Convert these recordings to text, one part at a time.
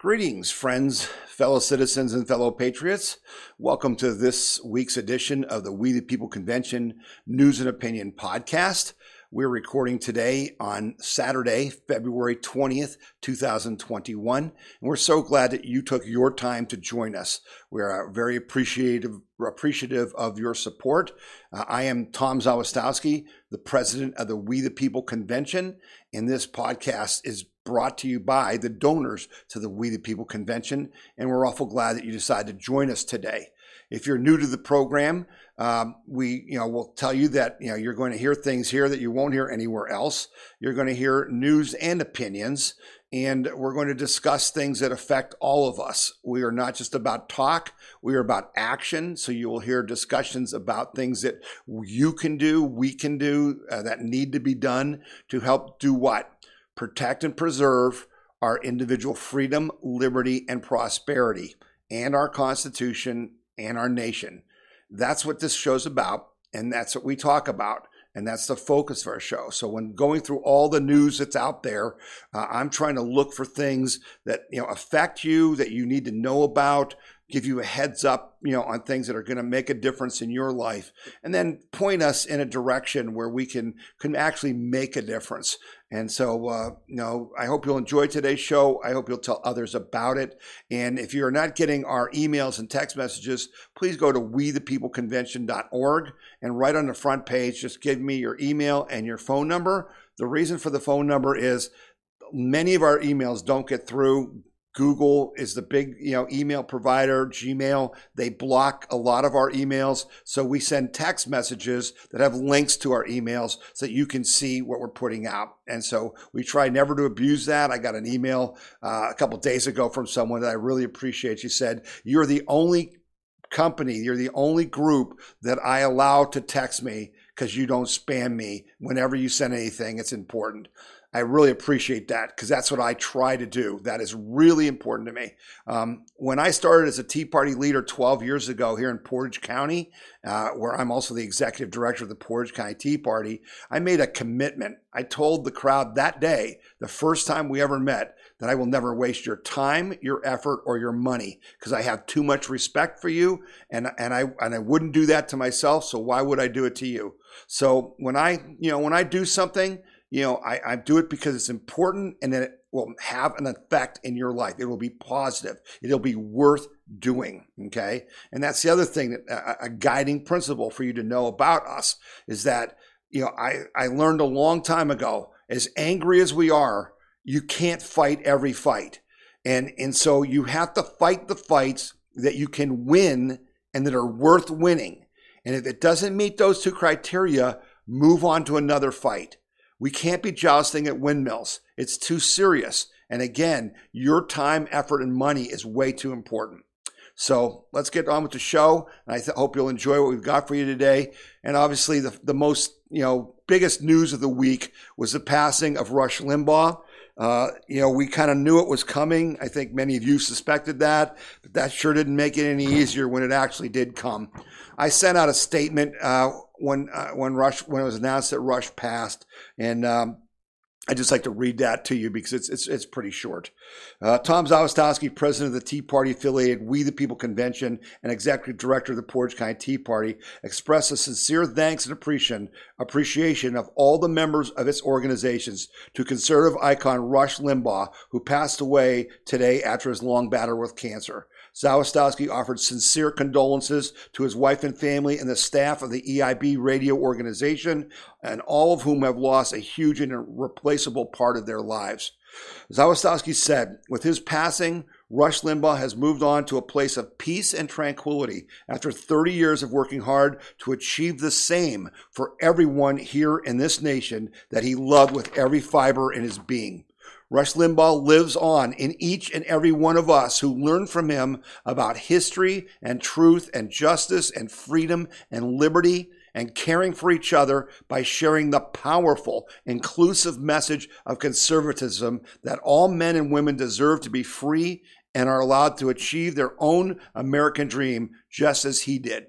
Greetings, friends, fellow citizens, and fellow patriots. Welcome to this week's edition of the We the People Convention News and Opinion podcast. We're recording today on Saturday, February 20th, 2021. And we're so glad that you took your time to join us. We're very appreciative, appreciative of your support. Uh, I am Tom Zawistowski, the president of the We the People Convention, and this podcast is brought to you by the donors to the We the People Convention. And we're awful glad that you decided to join us today. If you're new to the program, um, we you know will tell you that you know you're going to hear things here that you won't hear anywhere else. You're going to hear news and opinions, and we're going to discuss things that affect all of us. We are not just about talk; we are about action. So you will hear discussions about things that you can do, we can do, uh, that need to be done to help do what protect and preserve our individual freedom, liberty, and prosperity, and our Constitution and our nation. That's what this show's about, and that's what we talk about. And that's the focus of our show. So when going through all the news that's out there, uh, I'm trying to look for things that you know affect you, that you need to know about, give you a heads up, you know, on things that are going to make a difference in your life, and then point us in a direction where we can can actually make a difference. And so, uh, you know, I hope you'll enjoy today's show. I hope you'll tell others about it. And if you're not getting our emails and text messages, please go to wethepeopleconvention.org and right on the front page, just give me your email and your phone number. The reason for the phone number is many of our emails don't get through Google is the big, you know, email provider, Gmail, they block a lot of our emails. So we send text messages that have links to our emails so that you can see what we're putting out. And so we try never to abuse that. I got an email uh, a couple days ago from someone that I really appreciate. She said, You're the only company, you're the only group that I allow to text me because you don't spam me whenever you send anything. It's important. I really appreciate that because that's what I try to do. That is really important to me. Um, when I started as a Tea Party leader 12 years ago here in Portage County, uh, where I'm also the executive director of the Portage County Tea Party, I made a commitment. I told the crowd that day, the first time we ever met, that I will never waste your time, your effort, or your money because I have too much respect for you, and and I and I wouldn't do that to myself. So why would I do it to you? So when I you know when I do something you know, I, I do it because it's important and then it will have an effect in your life. It will be positive. It'll be worth doing. Okay. And that's the other thing that a, a guiding principle for you to know about us is that, you know, I, I learned a long time ago, as angry as we are, you can't fight every fight. And, and so you have to fight the fights that you can win and that are worth winning. And if it doesn't meet those two criteria, move on to another fight. We can't be jousting at windmills. It's too serious. And again, your time, effort, and money is way too important. So let's get on with the show. And I th- hope you'll enjoy what we've got for you today. And obviously, the, the most, you know, biggest news of the week was the passing of Rush Limbaugh. Uh, you know, we kind of knew it was coming. I think many of you suspected that, but that sure didn't make it any easier when it actually did come. I sent out a statement uh, when uh, when Rush when it was announced that Rush passed, and um, I just like to read that to you because it's it's, it's pretty short. Uh, Tom Zawistowski, president of the Tea Party affiliated We the People Convention and executive director of the Portage County Tea Party, express a sincere thanks and appreciation appreciation of all the members of its organizations to conservative icon Rush Limbaugh, who passed away today after his long battle with cancer. Zawistowski offered sincere condolences to his wife and family and the staff of the EIB radio organization, and all of whom have lost a huge and irreplaceable part of their lives. Zawistowski said, with his passing, Rush Limbaugh has moved on to a place of peace and tranquility after 30 years of working hard to achieve the same for everyone here in this nation that he loved with every fiber in his being. Rush Limbaugh lives on in each and every one of us who learn from him about history and truth and justice and freedom and liberty and caring for each other by sharing the powerful, inclusive message of conservatism that all men and women deserve to be free and are allowed to achieve their own American dream just as he did.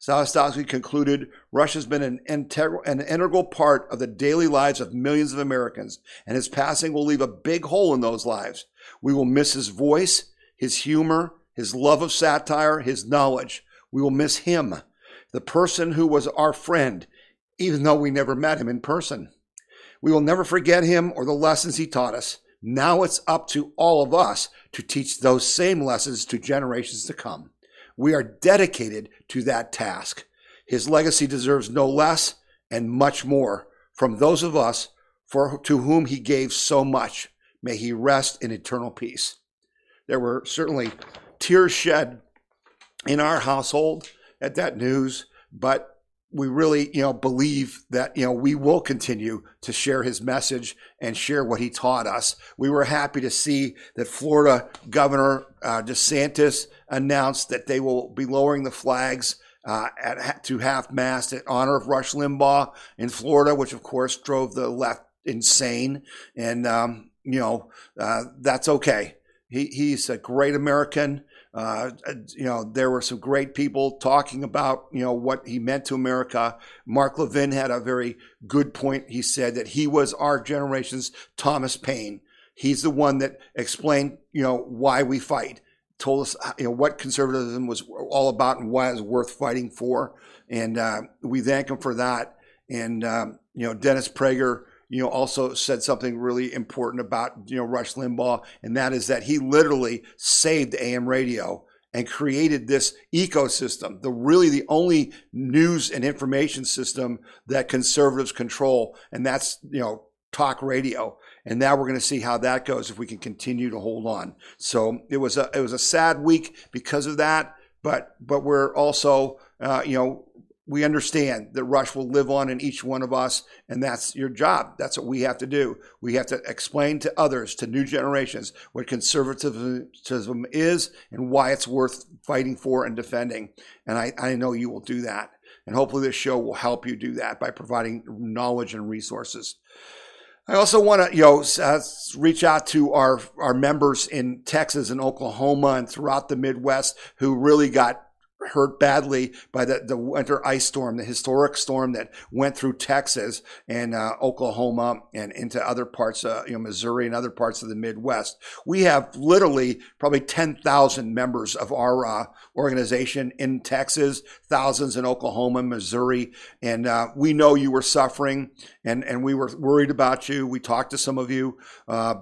Zawistowski concluded Rush has been an, integral, an integral part of the daily lives of millions of Americans, and his passing will leave a big hole in those lives. We will miss his voice, his humor, his love of satire, his knowledge. We will miss him, the person who was our friend, even though we never met him in person. We will never forget him or the lessons he taught us. Now it's up to all of us to teach those same lessons to generations to come. We are dedicated to that task. His legacy deserves no less and much more from those of us for to whom he gave so much. May he rest in eternal peace. There were certainly tears shed in our household at that news, but we really, you know, believe that, you know, we will continue to share his message and share what he taught us. We were happy to see that Florida Governor uh, DeSantis announced that they will be lowering the flags uh, at, to half mast in honor of Rush Limbaugh in Florida, which of course drove the left insane. And, um, you know, uh, that's okay. He, he's a great American. Uh, you know, there were some great people talking about, you know, what he meant to America. Mark Levin had a very good point. He said that he was our generation's Thomas Paine. He's the one that explained, you know, why we fight, told us, you know, what conservatism was all about and why it was worth fighting for. And uh, we thank him for that. And, um, you know, Dennis Prager, you know, also said something really important about, you know, Rush Limbaugh, and that is that he literally saved AM radio and created this ecosystem, the really the only news and information system that conservatives control, and that's, you know, talk radio. And now we're going to see how that goes if we can continue to hold on. So it was a it was a sad week because of that, but but we're also uh, you know we understand that Rush will live on in each one of us, and that's your job. That's what we have to do. We have to explain to others, to new generations, what conservatism is and why it's worth fighting for and defending. And I, I know you will do that. And hopefully, this show will help you do that by providing knowledge and resources. I also want to, you know, uh, reach out to our our members in Texas and Oklahoma and throughout the Midwest who really got hurt badly by the, the winter ice storm, the historic storm that went through Texas and uh, Oklahoma and into other parts of you know, Missouri and other parts of the Midwest. We have literally probably 10,000 members of our uh, organization in Texas, thousands in Oklahoma, Missouri. And uh, we know you were suffering and, and we were worried about you. We talked to some of you. Uh,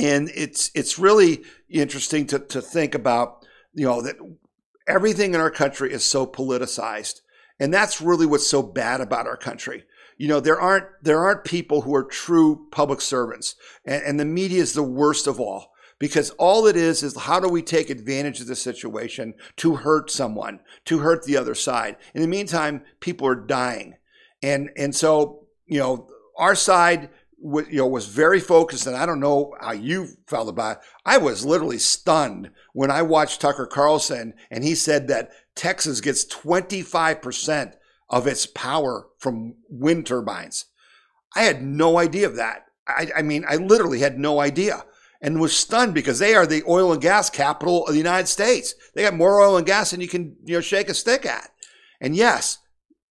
and it's, it's really interesting to, to think about, you know, that everything in our country is so politicized. And that's really what's so bad about our country. You know, there aren't, there aren't people who are true public servants. And, and the media is the worst of all because all it is is how do we take advantage of the situation to hurt someone, to hurt the other side. In the meantime, people are dying. And, and so, you know, our side you know was very focused and i don't know how you felt about it. I was literally stunned when i watched tucker carlson and he said that texas gets 25% of its power from wind turbines. I had no idea of that. I, I mean i literally had no idea and was stunned because they are the oil and gas capital of the united states. They got more oil and gas than you can you know shake a stick at. And yes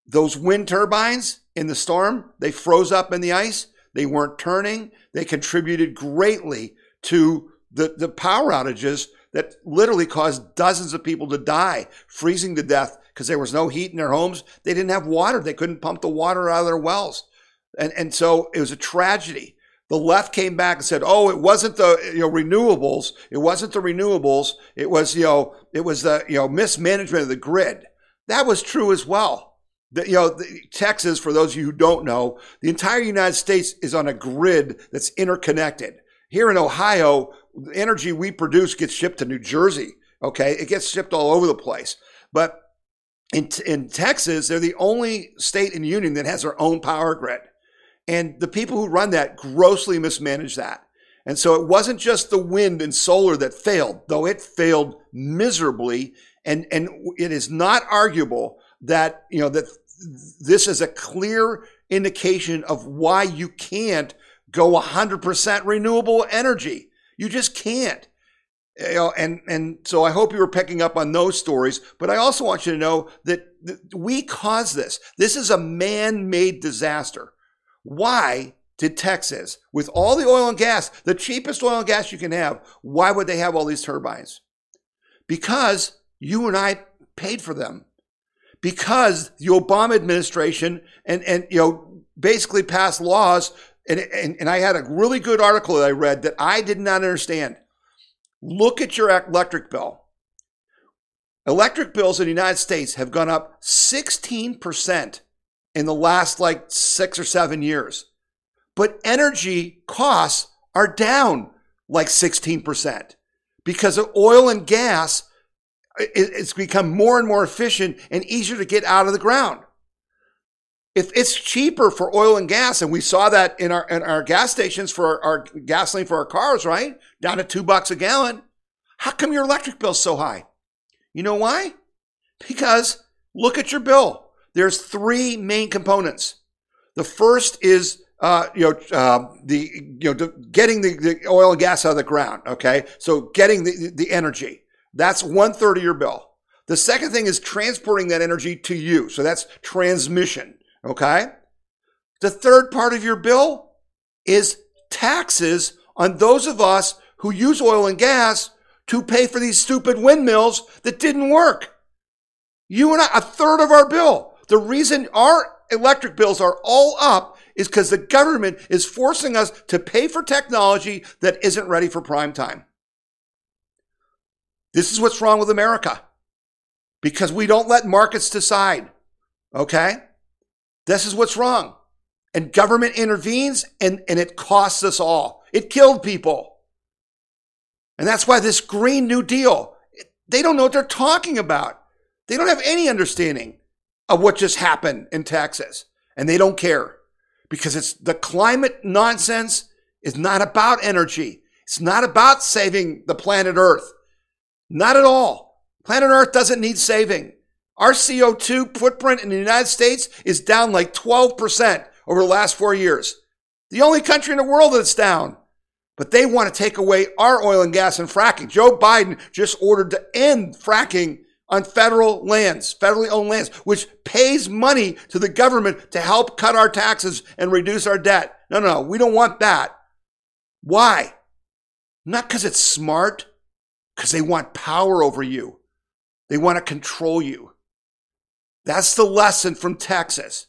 those wind turbines in the storm they froze up in the ice they weren't turning. They contributed greatly to the, the power outages that literally caused dozens of people to die, freezing to death because there was no heat in their homes. They didn't have water. They couldn't pump the water out of their wells. And, and so it was a tragedy. The left came back and said, "Oh, it wasn't the you know renewables. It wasn't the renewables. It was you know it was the you know mismanagement of the grid." That was true as well. The, you know, Texas, for those of you who don't know, the entire United States is on a grid that's interconnected. Here in Ohio, the energy we produce gets shipped to New Jersey. Okay. It gets shipped all over the place. But in, in Texas, they're the only state in the union that has their own power grid. And the people who run that grossly mismanage that. And so it wasn't just the wind and solar that failed, though it failed miserably. And, and it is not arguable that, you know, that this is a clear indication of why you can't go 100% renewable energy. You just can't. You know, and and so I hope you were picking up on those stories. But I also want you to know that we caused this. This is a man-made disaster. Why did Texas, with all the oil and gas, the cheapest oil and gas you can have, why would they have all these turbines? Because you and I paid for them. Because the Obama administration and and you know basically passed laws and, and, and I had a really good article that I read that I did not understand. Look at your electric bill. Electric bills in the United States have gone up 16% in the last like six or seven years. But energy costs are down like 16% because of oil and gas. It's become more and more efficient and easier to get out of the ground. If it's cheaper for oil and gas, and we saw that in our in our gas stations for our, our gasoline for our cars, right? Down to two bucks a gallon. How come your electric bill's so high? You know why? Because look at your bill. There's three main components. The first is uh, you know uh, the you know getting the, the, oil and gas out of the ground. Okay, so getting the the energy. That's one third of your bill. The second thing is transporting that energy to you. So that's transmission. Okay? The third part of your bill is taxes on those of us who use oil and gas to pay for these stupid windmills that didn't work. You and I, a third of our bill. The reason our electric bills are all up is because the government is forcing us to pay for technology that isn't ready for prime time. This is what's wrong with America because we don't let markets decide. Okay? This is what's wrong. And government intervenes and, and it costs us all. It killed people. And that's why this Green New Deal, they don't know what they're talking about. They don't have any understanding of what just happened in Texas. And they don't care because it's the climate nonsense is not about energy. It's not about saving the planet Earth. Not at all. Planet Earth doesn't need saving. Our CO2 footprint in the United States is down like 12% over the last four years. The only country in the world that's down. But they want to take away our oil and gas and fracking. Joe Biden just ordered to end fracking on federal lands, federally owned lands, which pays money to the government to help cut our taxes and reduce our debt. No, no, no, we don't want that. Why? Not because it's smart, because they want power over you. They want to control you. That's the lesson from Texas.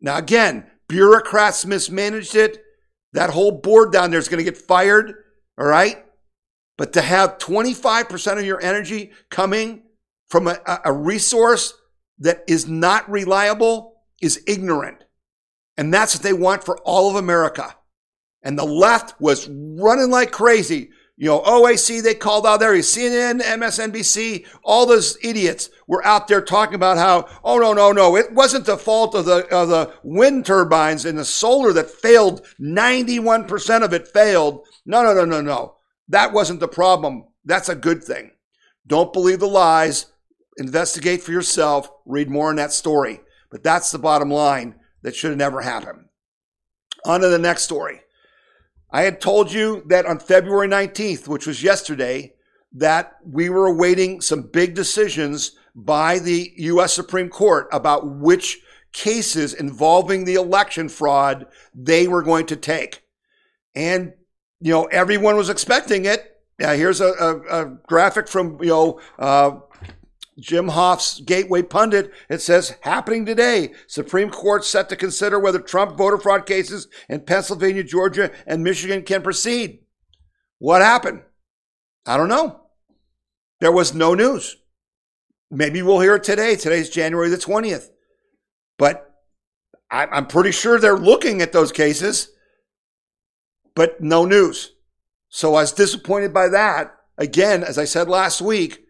Now, again, bureaucrats mismanaged it. That whole board down there is going to get fired. All right. But to have 25% of your energy coming from a, a resource that is not reliable is ignorant. And that's what they want for all of America. And the left was running like crazy you know, OAC, they called out there, CNN, MSNBC, all those idiots were out there talking about how, oh, no, no, no, it wasn't the fault of the, of the wind turbines and the solar that failed. 91% of it failed. No, no, no, no, no. That wasn't the problem. That's a good thing. Don't believe the lies. Investigate for yourself. Read more in that story. But that's the bottom line that should have never happened. On to the next story. I had told you that on February 19th, which was yesterday, that we were awaiting some big decisions by the U.S. Supreme Court about which cases involving the election fraud they were going to take. And, you know, everyone was expecting it. Now, here's a, a, a graphic from, you know, uh, Jim Hoft's Gateway Pundit, it says, happening today. Supreme Court set to consider whether Trump voter fraud cases in Pennsylvania, Georgia, and Michigan can proceed. What happened? I don't know. There was no news. Maybe we'll hear it today. Today's January the 20th. But I'm pretty sure they're looking at those cases, but no news. So I was disappointed by that. Again, as I said last week,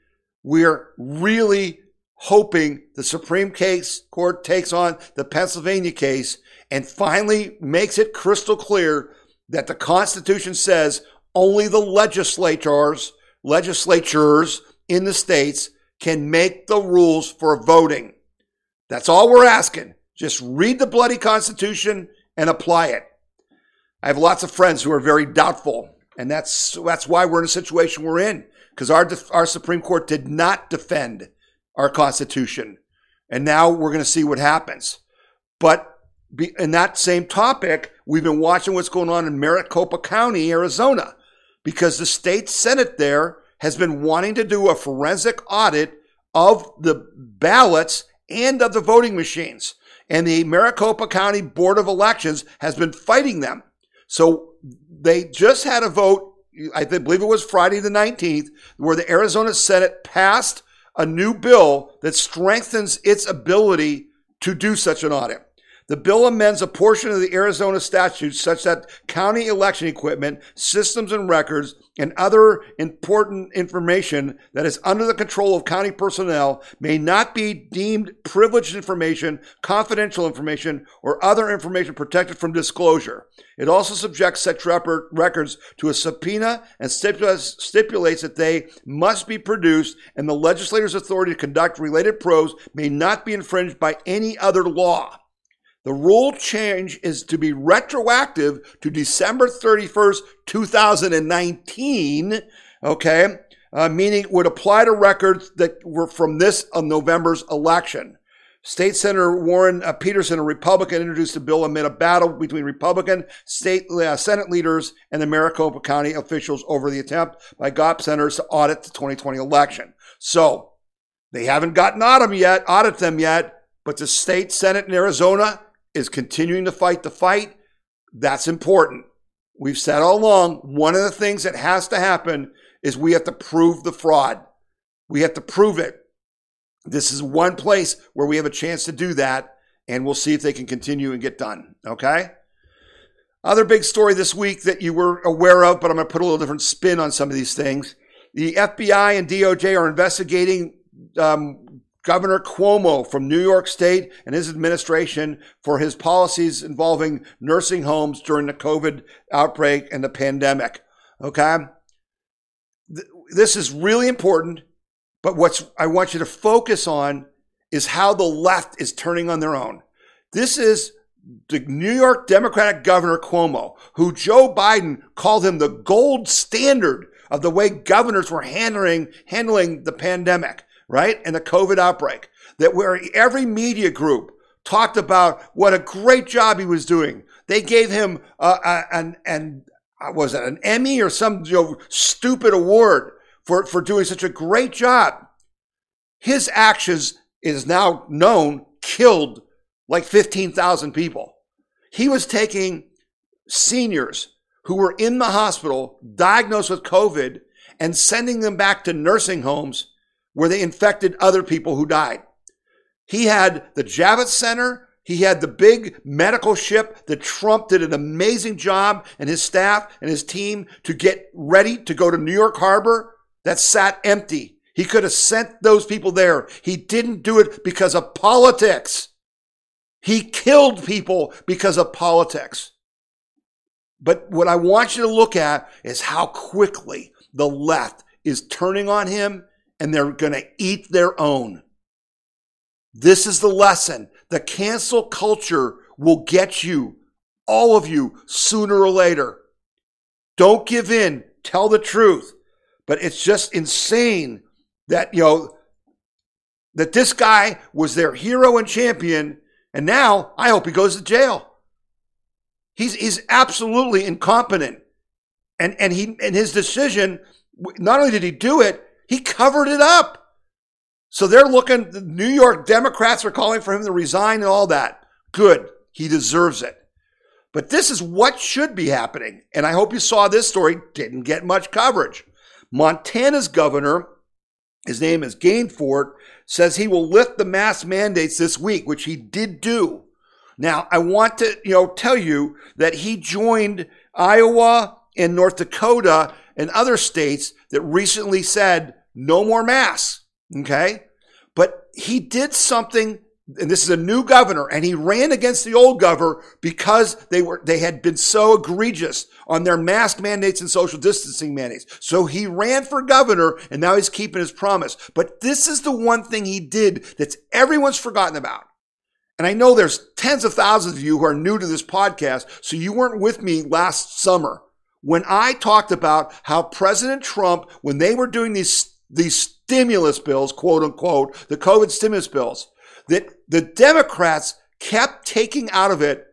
we're really hoping the Supreme Case Court takes on the Pennsylvania case and finally makes it crystal clear that the Constitution says only the legislators, legislatures in the states can make the rules for voting. That's all we're asking. Just read the bloody Constitution and apply it. I have lots of friends who are very doubtful, and that's that's why we're in a situation we're in because our, our Supreme Court did not defend our Constitution. And now we're going to see what happens. But in that same topic, we've been watching what's going on in Maricopa County, Arizona, because the state Senate there has been wanting to do a forensic audit of the ballots and of the voting machines. And the Maricopa County Board of Elections has been fighting them. So they just had a vote, I believe it was Friday the 19th, where the Arizona Senate passed a new bill that strengthens its ability to do such an audit. The bill amends a portion of the Arizona statute such that county election equipment, systems and records, and other important information that is under the control of county personnel may not be deemed privileged information, confidential information, or other information protected from disclosure. It also subjects such records to a subpoena and stipulates that they must be produced and the legislator's authority to conduct related probes may not be infringed by any other law. The rule change is to be retroactive to December 31st, 2019, okay? Uh, meaning would apply to records that were from this of November's election. State Senator Warren uh, Peterson, a Republican, introduced the bill amid a battle between Republican state uh, Senate leaders and the Maricopa County officials over the attempt by GOP senators to audit the 2020 election. So they haven't gotten audit them yet, audit them yet, but the state Senate in Arizona is continuing to fight the fight. That's important. We've said all along, one of the things that has to happen is we have to prove the fraud. We have to prove it. This is one place where we have a chance to do that, and we'll see if they can continue and get done. Okay? Other big story this week that you were aware of, but I'm going to put a little different spin on some of these things. The FBI and DOJ are investigating um, Governor Cuomo from New York State and his administration for his policies involving nursing homes during the COVID outbreak and the pandemic. Okay. This is really important, but what I want you to focus on is how the left is turning on their own. This is the New York Democratic Governor Cuomo, who Joe Biden called him the gold standard of the way governors were handling handling the pandemic right? And the COVID outbreak, that where every media group talked about what a great job he was doing. They gave him uh, an, an uh, was it an Emmy or some you know, stupid award for, for doing such a great job. His actions is now known killed like 15,000 people. He was taking seniors who were in the hospital diagnosed with COVID and sending them back to nursing homes where they infected other people who died. He had the Javits Center. He had the big medical ship that Trump did an amazing job and his staff and his team to get ready to go to New York Harbor that sat empty. He could have sent those people there. He didn't do it because of politics. He killed people because of politics. But what I want you to look at is how quickly the left is turning on him and they're going to eat their own. This is the lesson. The cancel culture will get you, all of you, sooner or later. Don't give in. Tell the truth. But it's just insane that, you know, that this guy was their hero and champion, and now I hope he goes to jail. He's, he's absolutely incompetent. And, and he, and his decision, not only did he do it, he covered it up. So they're looking, the New York Democrats are calling for him to resign and all that. Good. He deserves it. But this is what should be happening. And I hope you saw this story, didn't get much coverage. Montana's governor, his name is Gianforte, says he will lift the mask mandates this week, which he did do. Now, I want to, you know, tell you that he joined Iowa and North Dakota and other states that recently said no more masks. Okay. But he did something, and this is a new governor, and he ran against the old governor because they were, they had been so egregious on their mask mandates and social distancing mandates. So he ran for governor, and now he's keeping his promise. But this is the one thing he did that's everyone's forgotten about. And I know there's tens of thousands of you who are new to this podcast, so you weren't with me last summer when I talked about how President Trump, when they were doing these, these stimulus bills, quote unquote, the COVID stimulus bills, that the Democrats kept taking out of it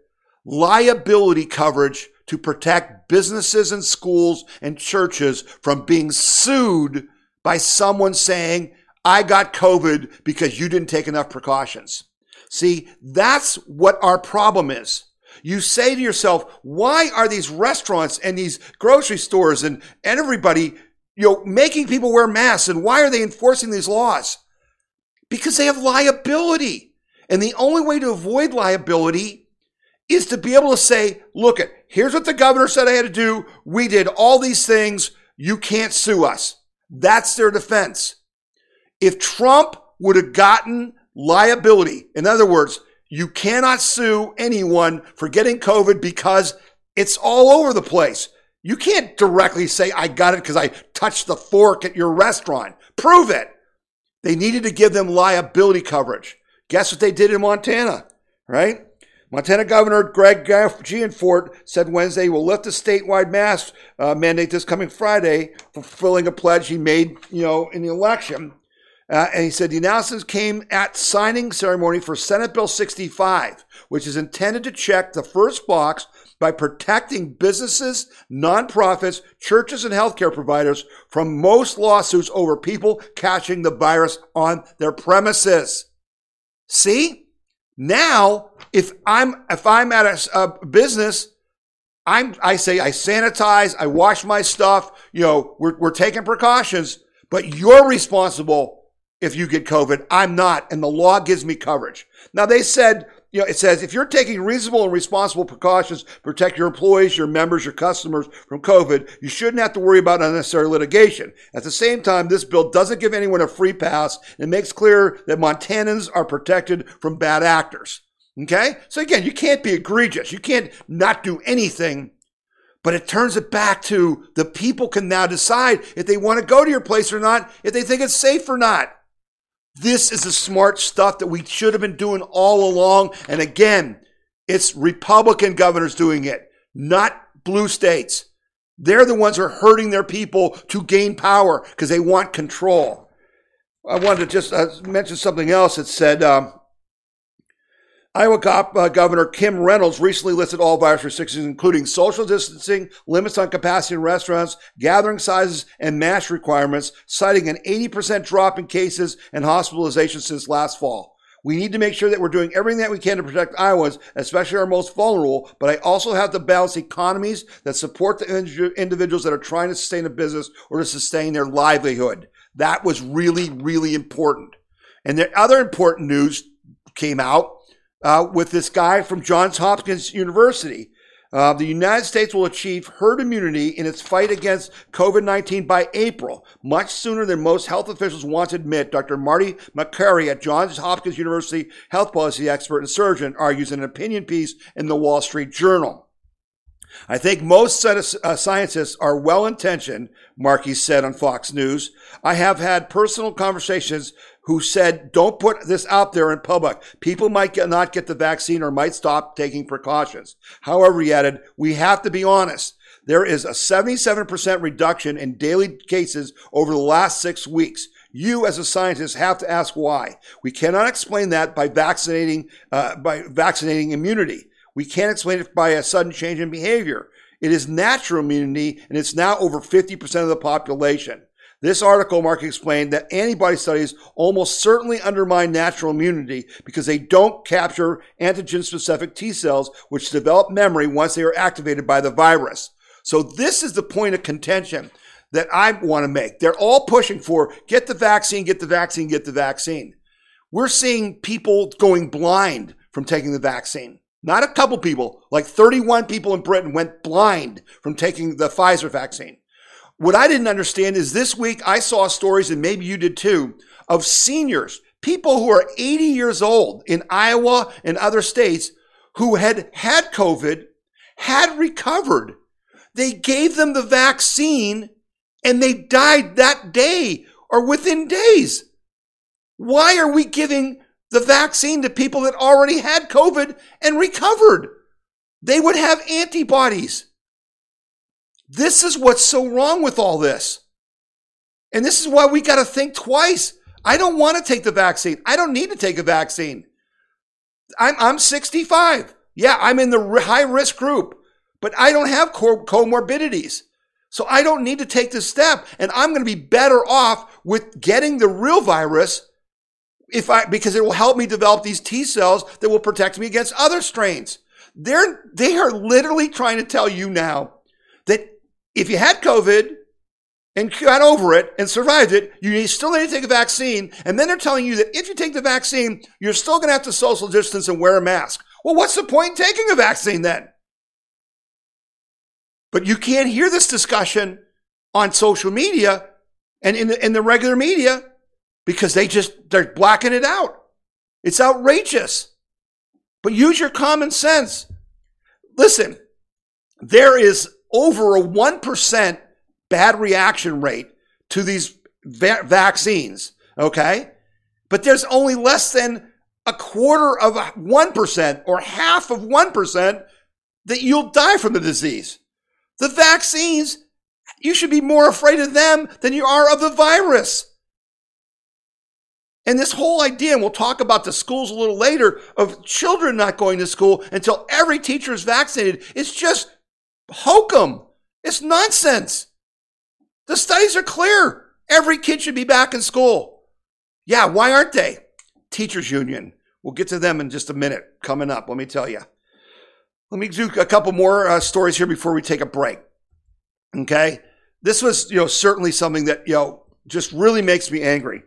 liability coverage to protect businesses and schools and churches from being sued by someone saying, I got COVID because you didn't take enough precautions. See, that's what our problem is. You say to yourself, why are these restaurants and these grocery stores and, and everybody, you know, making people wear masks and why are they enforcing these laws? Because they have liability. And the only way to avoid liability is to be able to say, look at, here's what the governor said I had to do. We did all these things. You can't sue us. That's their defense. If Trump would have gotten liability, in other words, you cannot sue anyone for getting COVID because it's all over the place. You can't directly say, I got it because I touched the fork at your restaurant. Prove it. They needed to give them liability coverage. Guess what they did in Montana, right? Montana Governor Greg Gianforte said Wednesday will lift the statewide mask uh, mandate this coming Friday, fulfilling a pledge he made, you know, in the election. Uh, and he said the announcement came at signing ceremony for Senate Bill 65, which is intended to check the first box by protecting businesses, nonprofits, churches, and healthcare providers from most lawsuits over people catching the virus on their premises. See? Now, if I'm if I'm at a, a business, I'm I say I sanitize, I wash my stuff. You know, we're we're taking precautions, but you're responsible if you get COVID. I'm not, and the law gives me coverage. Now they said, you know, it says if you're taking reasonable and responsible precautions to protect your employees, your members, your customers from COVID, you shouldn't have to worry about unnecessary litigation. At the same time, this bill doesn't give anyone a free pass and makes clear that Montanans are protected from bad actors. Okay? So again, you can't be egregious. You can't not do anything but it turns it back to the people can now decide if they want to go to your place or not, if they think it's safe or not. This is the smart stuff that we should have been doing all along. And again, it's Republican governors doing it, not blue states. They're the ones who are hurting their people to gain power because they want control. I wanted to just uh, mention something else. It said um, Iowa uh, Governor Kim Reynolds recently listed all virus restrictions, including social distancing, limits on capacity in restaurants, gathering sizes, and mask requirements, citing an 80% drop in cases and hospitalizations since last fall. We need to make sure that we're doing everything that we can to protect Iowans, especially our most vulnerable, but I also have to balance economies that support the individuals that are trying to sustain a business or to sustain their livelihood. That was really, really important. And the other important news came out uh, with this guy from Johns Hopkins University. Uh, the United States will achieve herd immunity in its fight against COVID 19 by April, much sooner than most health officials want to admit. Dr. Marty Makary at Johns Hopkins University health policy expert and surgeon argues in an opinion piece in the Wall Street Journal. I think most uh, scientists are well intentioned, Makary said on Fox News. I have had personal conversations who said, don't put this out there in public. People might get, not get the vaccine or might stop taking precautions. However, he added, we have to be honest. There is a 77% reduction in daily cases over the last six weeks. You, as a scientist, have to ask why. We cannot explain that by vaccinating, uh, by vaccinating immunity. We can't explain it by a sudden change in behavior. It is natural immunity, and it's now over 50% of the population. This article, Mark explained that antibody studies almost certainly undermine natural immunity because they don't capture antigen specific T cells, which develop memory once they are activated by the virus. So this is the point of contention that I want to make. They're all pushing for get the vaccine, get the vaccine, get the vaccine. We're seeing people going blind from taking the vaccine. Not a couple people, like 31 people in Britain went blind from taking the Pfizer vaccine. What I didn't understand is this week I saw stories, and maybe you did too, of seniors, people who are 80 years old in Iowa and other states who had had COVID, had recovered. They gave them the vaccine and they died that day or within days. Why are we giving the vaccine to people that already had COVID and recovered? They would have antibodies. This is what's so wrong with all this. And this is why we got to think twice. I don't want to take the vaccine. I don't need to take a vaccine. I'm, I'm 65. Yeah, I'm in the high risk group, but I don't have comorbidities. So I don't need to take this step and I'm going to be better off with getting the real virus if I, because it will help me develop these T cells that will protect me against other strains. They're, they are literally trying to tell you now that if you had COVID and got over it and survived it, you still need to take a vaccine. And then they're telling you that if you take the vaccine, you're still going to have to social distance and wear a mask. Well, what's the point in taking a vaccine then? But you can't hear this discussion on social media and in the, in the regular media because they just, they're blacking it out. It's outrageous. But use your common sense. Listen, there is over a 1% bad reaction rate to these va- vaccines, okay? But there's only less than a quarter of 1% or half of 1% that you'll die from the disease. The vaccines, you should be more afraid of them than you are of the virus. And this whole idea, and we'll talk about the schools a little later, of children not going to school until every teacher is vaccinated, it's just hokum. It's nonsense. The studies are clear. Every kid should be back in school. Yeah, why aren't they? Teachers Union. We'll get to them in just a minute coming up, let me tell you. Let me do a couple more uh, stories here before we take a break. Okay? This was, you know, certainly something that, you know, just really makes me angry.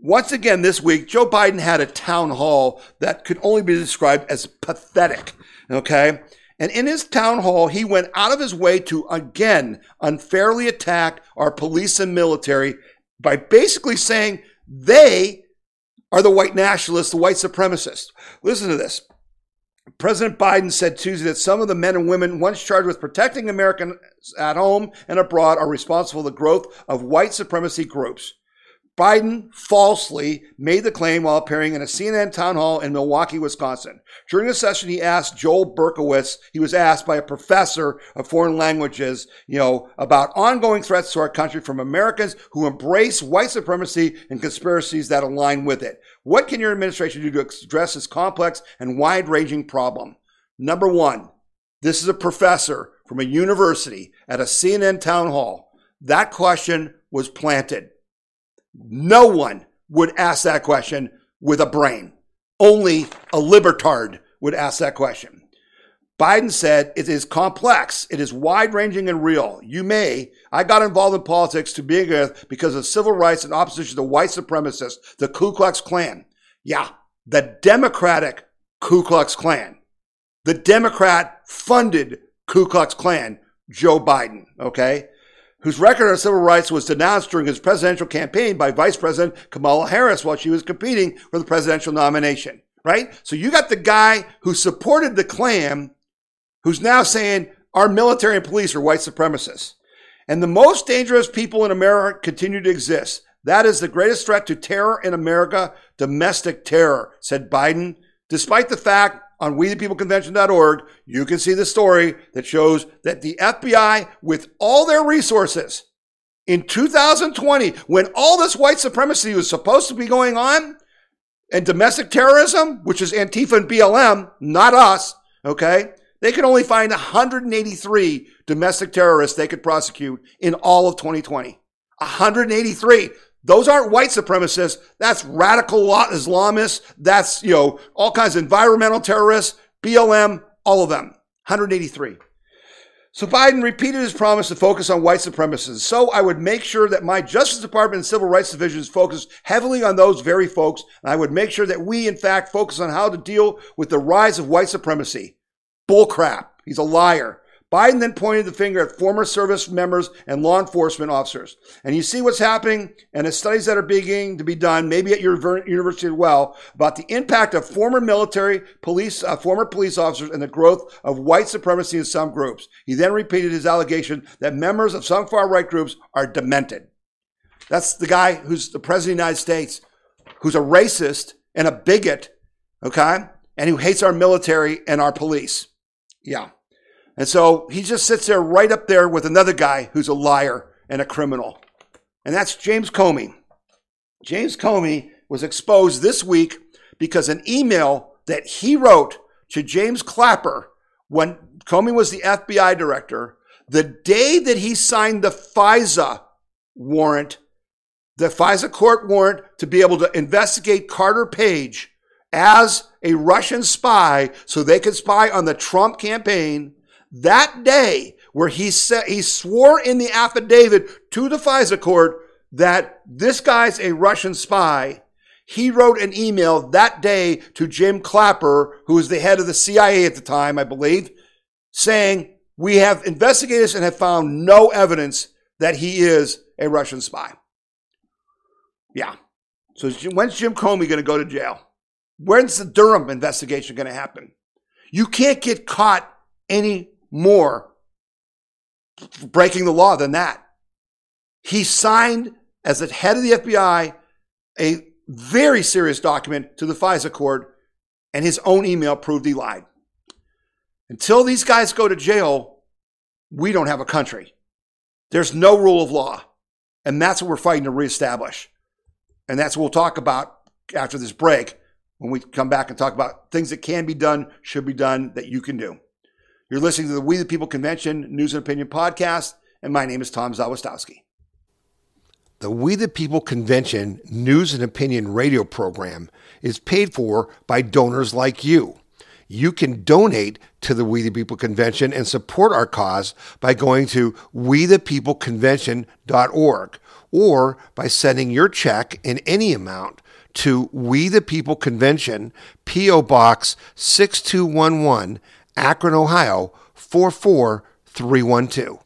Once again this week, Joe Biden had a town hall that could only be described as pathetic. Okay? And in his town hall, he went out of his way to again unfairly attack our police and military by basically saying they are the white nationalists, the white supremacists. Listen to this. President Biden said Tuesday that some of the men and women once charged with protecting Americans at home and abroad are responsible for the growth of white supremacy groups. Biden falsely made the claim while appearing in a CNN town hall in Milwaukee, Wisconsin. During the session, he asked Joel Berkowitz, he was asked by a professor of foreign languages, you know, about ongoing threats to our country from Americans who embrace white supremacy and conspiracies that align with it. What can your administration do to address this complex and wide ranging problem? Number one, this is a professor from a university at a CNN town hall. That question was planted. No one would ask that question with a brain. Only a libertard would ask that question. Biden said it is complex, it is wide ranging and real. You may, I got involved in politics to begin with because of civil rights and opposition to white supremacists, the Ku Klux Klan. Yeah, the Democratic Ku Klux Klan. The Democrat funded Ku Klux Klan, Joe Biden, okay? Whose record on civil rights was denounced during his presidential campaign by Vice President Kamala Harris while she was competing for the presidential nomination, right? So you got the guy who supported the Klan who's now saying our military and police are white supremacists. And the most dangerous people in America continue to exist. That is the greatest threat to terror in America, domestic terror, said Biden, despite the fact on WeThePeopleConvention.org, you can see the story that shows that the FBI, with all their resources, in 2020, when all this white supremacy was supposed to be going on, and domestic terrorism, which is Antifa and BLM, not us, okay? They could only find 183 domestic terrorists they could prosecute in all of 2020. 183. Those aren't white supremacists. That's radical Islamists. That's, you know, all kinds of environmental terrorists, BLM, all of them. 183. So Biden repeated his promise to focus on white supremacists. So I would make sure that my Justice Department and Civil Rights Divisions focus heavily on those very folks. And I would make sure that we, in fact, focus on how to deal with the rise of white supremacy. Bullcrap. He's a liar. Biden then pointed the finger at former service members and law enforcement officers. And you see what's happening and the studies that are beginning to be done, maybe at your university as well, about the impact of former military, police, uh, former police officers and the growth of white supremacy in some groups. He then repeated his allegation that members of some far right groups are demented. That's the guy who's the president of the United States, who's a racist and a bigot, okay? And who hates our military and our police. Yeah. And so he just sits there right up there with another guy who's a liar and a criminal. And that's James Comey. James Comey was exposed this week because an email that he wrote to James Clapper when Comey was the FBI director, the day that he signed the FISA warrant, the FISA court warrant to be able to investigate Carter Page as a Russian spy so they could spy on the Trump campaign, that day where he said he swore in the affidavit to the FISA court that this guy's a Russian spy, he wrote an email that day to Jim Clapper, who was the head of the CIA at the time, I believe, saying, We have investigated this and have found no evidence that he is a Russian spy. Yeah. So when's Jim Comey going to go to jail? When's the Durham investigation going to happen? You can't get caught any more breaking the law than that. He signed as the head of the FBI a very serious document to the FISA court, and his own email proved he lied. Until these guys go to jail, we don't have a country. There's no rule of law. And that's what we're fighting to reestablish. And that's what we'll talk about after this break when we come back and talk about things that can be done, should be done, that you can do. You're listening to the We the People Convention News and Opinion Podcast, and my name is Tom Zawistowski. The We the People Convention News and Opinion radio program is paid for by donors like you. You can donate to the We the People Convention and support our cause by going to wethepeopleconvention.org or by sending your check in any amount to We the People Convention, P.O. Box 6211, Akron, Ohio 44312.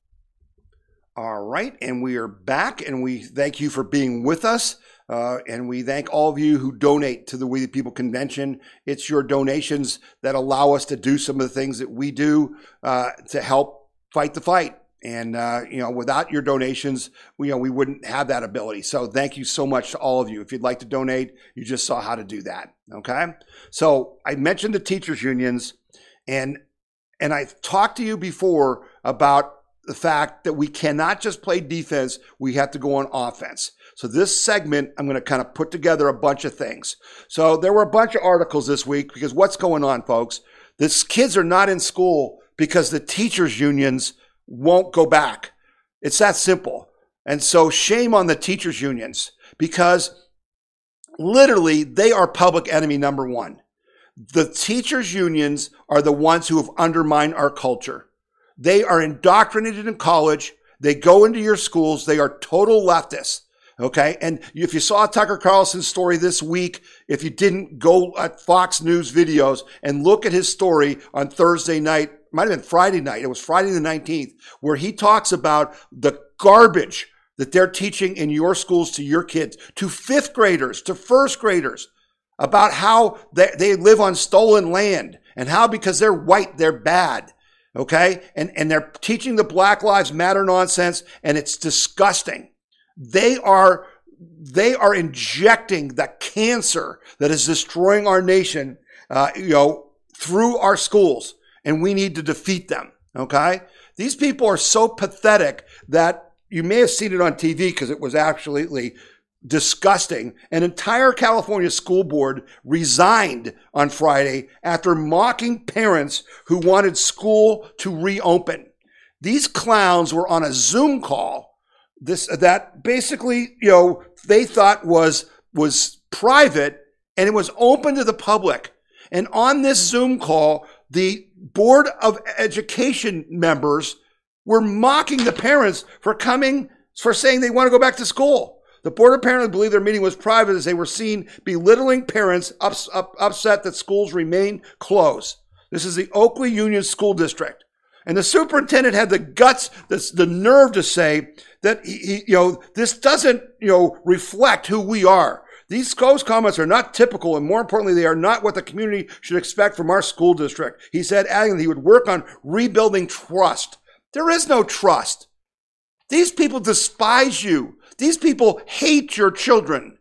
All right, and we are back, and we thank you for being with us. Uh, and we thank all of you who donate to the We the People Convention. It's your donations that allow us to do some of the things that we do uh, to help fight the fight. And uh, you know, without your donations, we, you know, we wouldn't have that ability. So thank you so much to all of you. If you'd like to donate, you just saw how to do that. Okay. So I mentioned the teachers unions, and and I've talked to you before about the fact that we cannot just play defense; we have to go on offense. So this segment, I'm going to kind of put together a bunch of things. So there were a bunch of articles this week because what's going on, folks? These kids are not in school because the teachers unions won't go back. It's that simple. And so shame on the teachers unions because literally they are public enemy number one. The teachers unions are the ones who have undermined our culture. They are indoctrinated in college. They go into your schools. They are total leftists. Okay. And if you saw Tucker Carlson's story this week, if you didn't go at Fox News videos and look at his story on Thursday night, might have been Friday night. It was Friday the 19th, where he talks about the garbage that they're teaching in your schools to your kids, to fifth graders, to first graders, about how they, they live on stolen land and how because they're white, they're bad. Okay. And, and they're teaching the Black Lives Matter nonsense and it's disgusting. They are, they are injecting the cancer that is destroying our nation, uh, you know, through our schools and we need to defeat them. Okay. These people are so pathetic that you may have seen it on TV because it was absolutely disgusting. An entire California school board resigned on Friday after mocking parents who wanted school to reopen. These clowns were on a Zoom call. This that basically, you know, they thought was was private and it was open to the public. And on this Zoom call, the Board of Education members were mocking the parents for coming, for saying they want to go back to school. The board apparently believed their meeting was private as they were seen belittling parents ups, up, upset that schools remain closed. This is the Oakley Union School District. And the superintendent had the guts, the, the nerve to say that, he, he, you know, this doesn't, you know, reflect who we are. These close comments are not typical, and more importantly, they are not what the community should expect from our school district. He said, adding that he would work on rebuilding trust. There is no trust. These people despise you. These people hate your children.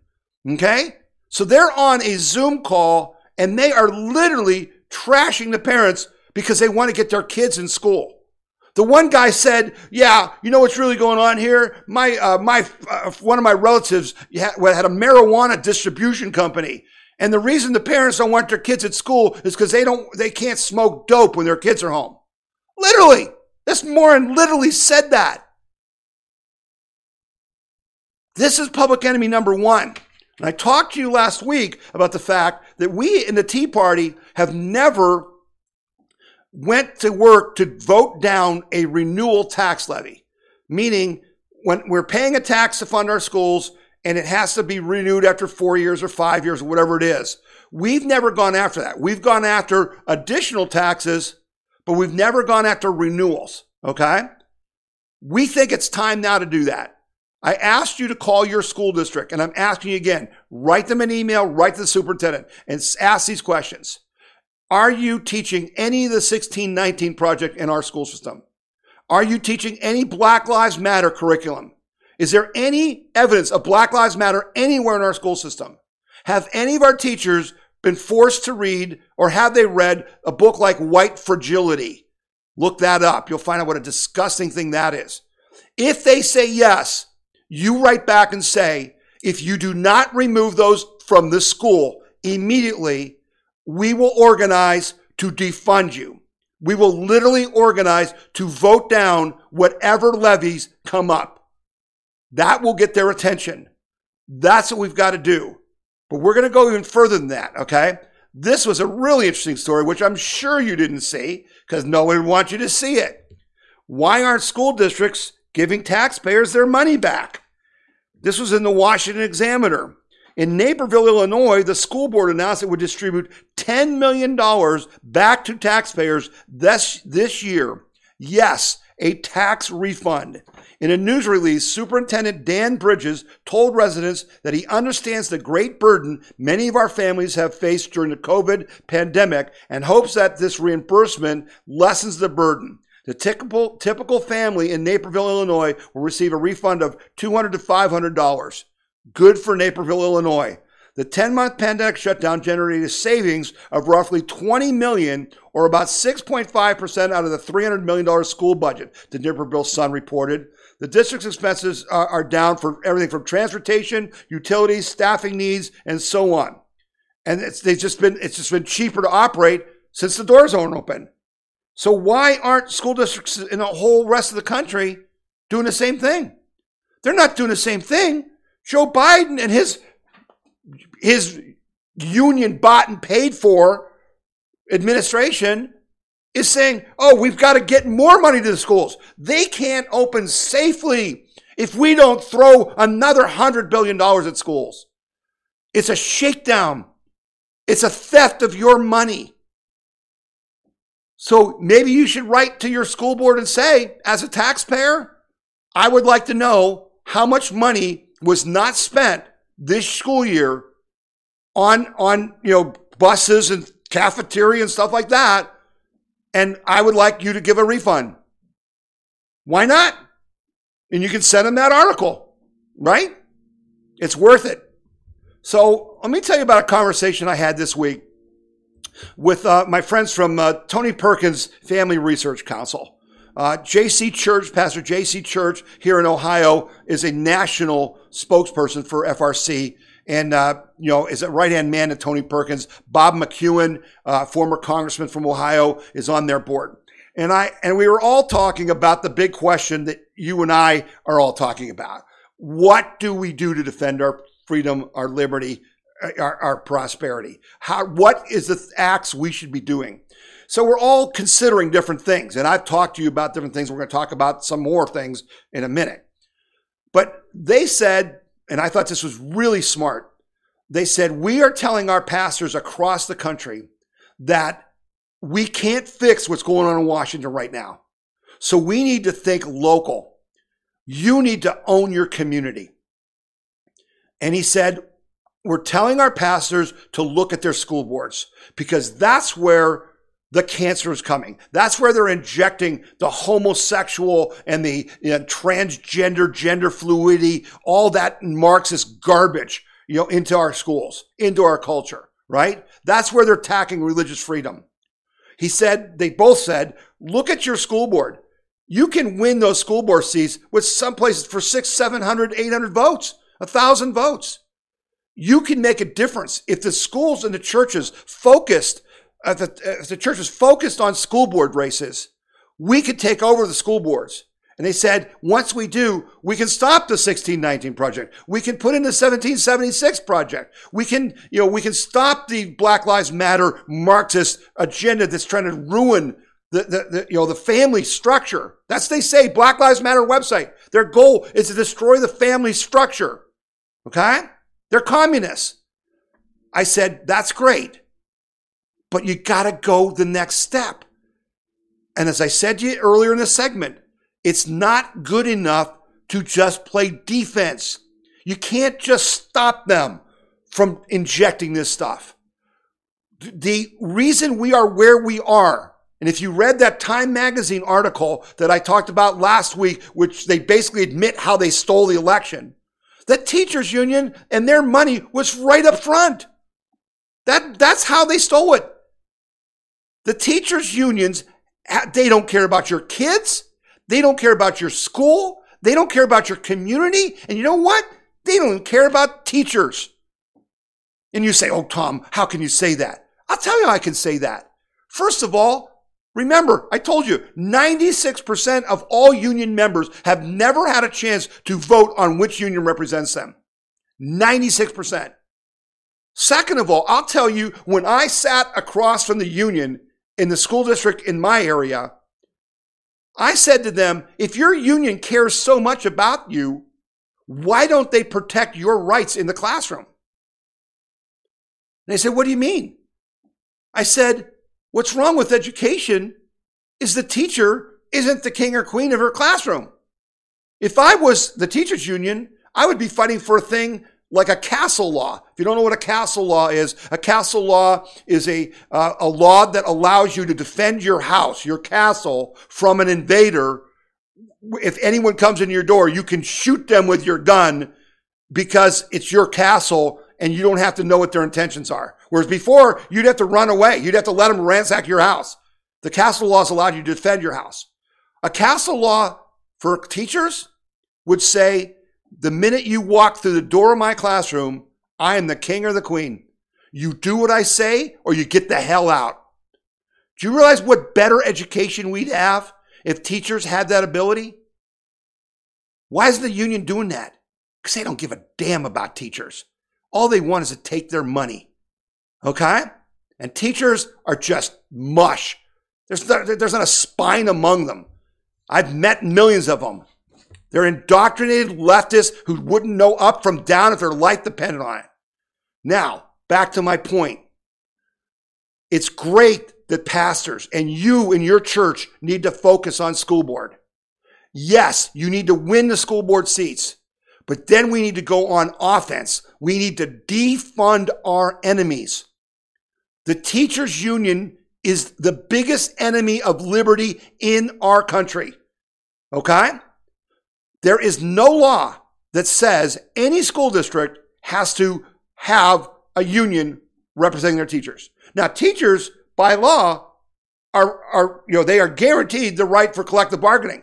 Okay? So they're on a Zoom call and they are literally trashing the parents because they want to get their kids in school. The one guy said, "Yeah, you know what's really going on here? My uh, my uh, one of my relatives had, a marijuana distribution company, and the reason the parents don't want their kids at school is because they don't they can't smoke dope when their kids are home. Literally, this moron literally said that. This is public enemy number one. And I talked to you last week about the fact that we in the Tea Party have never went to work to vote down a renewal tax levy, meaning when we're paying a tax to fund our schools and it has to be renewed after four years or five years or whatever it is. We've never gone after that. We've gone after additional taxes, but we've never gone after renewals. Okay. We think it's time now to do that. I asked you to call your school district, and I'm asking you again write them an email, write to the superintendent, and ask these questions. Are you teaching any of the 1619 project in our school system? Are you teaching any Black Lives Matter curriculum? Is there any evidence of Black Lives Matter anywhere in our school system? Have any of our teachers been forced to read or have they read a book like White Fragility? Look that up. You'll find out what a disgusting thing that is. If they say yes, you write back and say, if you do not remove those from the school immediately, we will organize to defund you. We will literally organize to vote down whatever levies come up. That will get their attention. That's what we've got to do. But we're going to go even further than that, okay? This was a really interesting story, which I'm sure you didn't see because no one wants you to see it. Why aren't school districts giving taxpayers their money back? This was in the Washington Examiner. In Naperville, Illinois, the school board announced it would distribute $10 million back to taxpayers this, this year. Yes, a tax refund. In a news release, Superintendent Dan Bridges told residents that he understands the great burden many of our families have faced during the COVID pandemic and hopes that this reimbursement lessens the burden. The typical, typical family in Naperville, Illinois will receive a refund of 200 to $500. Good for Naperville, Illinois. The 10-month pandemic shutdown generated savings of roughly 20 million, or about 6.5% out of the $300 million school budget, the Naperville Sun reported. The district's expenses are, are down for everything from transportation, utilities, staffing needs, and so on. And it's, they've just been, it's just been cheaper to operate since the doors aren't open. So why aren't school districts in the whole rest of the country doing the same thing? They're not doing the same thing. Joe Biden and his his union bought and paid for administration is saying, "Oh, we've got to get more money to the schools. They can't open safely if we don't throw another 100 billion dollars at schools." It's a shakedown. It's a theft of your money. So maybe you should write to your school board and say, as a taxpayer, I would like to know how much money was not spent this school year on, on, you know, buses and cafeteria and stuff like that. And I would like you to give a refund. Why not? And you can send them that article, right? It's worth it. So let me tell you about a conversation I had this week with uh, my friends from uh, Tony Perkins Family Research Council. Uh, J.C. Church, Pastor J.C. Church here in Ohio is a national spokesperson for FRC and, uh, you know, is a right hand man to Tony Perkins. Bob McEwen, uh, former congressman from Ohio, is on their board. And I, and we were all talking about the big question that you and I are all talking about. What do we do to defend our freedom, our liberty, Uh, our, our prosperity? How, what is the acts we should be doing? So we're all considering different things. And I've talked to you about different things. We're going to talk about some more things in a minute. But they said, and I thought this was really smart. They said, we are telling our pastors across the country that we can't fix what's going on in Washington right now. So we need to think local. You need to own your community. And he said, we're telling our pastors to look at their school boards because that's where the cancer is coming. That's where they're injecting the homosexual and the you know, transgender, gender fluidity, all that Marxist garbage, you know, into our schools, into our culture, right? That's where they're attacking religious freedom. He said, they both said, look at your school board. You can win those school board seats with some places for six, 700, 800 votes, a thousand votes. You can make a difference if the schools and the churches focused, if the, uh, if the churches focused on school board races, we could take over the school boards. And they said, once we do, we can stop the 1619 project. We can put in the 1776 project. We can, you know, we can stop the Black Lives Matter Marxist agenda that's trying to ruin the, the, the, you know, the family structure. That's they say, Black Lives Matter website. Their goal is to destroy the family structure. Okay? They're communists. I said, that's great. But you gotta go the next step. And as I said to you earlier in the segment, it's not good enough to just play defense. You can't just stop them from injecting this stuff. The reason we are where we are, and if you read that Time magazine article that I talked about last week, which they basically admit how they stole the election, the teachers union and their money was right up front. That, that's how they stole it. The teachers unions, they don't care about your kids. They don't care about your school. They don't care about your community. And you know what? They don't care about teachers. And you say, Oh, Tom, how can you say that? I'll tell you how I can say that. First of all, remember, I told you 96% of all union members have never had a chance to vote on which union represents them. 96%. Second of all, I'll tell you, when I sat across from the union in the school district in my area, I said to them, if your union cares so much about you, why don't they protect your rights in the classroom? And they said, What do you mean? I said, What's wrong with education is the teacher isn't the king or queen of her classroom. If I was the teachers union, I would be fighting for a thing like a castle law. If you don't know what a castle law is, a castle law is a, uh, a law that allows you to defend your house, your castle, from an invader. If anyone comes in your door, you can shoot them with your gun because it's your castle and you don't have to know what their intentions are. Whereas before, you'd have to run away. You'd have to let them ransack your house. The castle laws allowed you to defend your house. A castle law for teachers would say the minute you walk through the door of my classroom, I am the king or the queen. You do what I say or you get the hell out. Do you realize what better education we'd have if teachers had that ability? Why isn't the union doing that? Because they don't give a damn about teachers. All they want is to take their money. Okay? And teachers are just mush. There's not, there's not a spine among them. I've met millions of them. They're indoctrinated leftists who wouldn't know up from down if their life depended on it. Now, back to my point. It's great that pastors and you in your church need to focus on school board. Yes, you need to win the school board seats, but then we need to go on offense. We need to defund our enemies. The teachers union is the biggest enemy of liberty in our country. Okay? There is no law that says any school district has to have a union representing their teachers. Now, teachers by law are, are, you know, they are guaranteed the right for collective bargaining.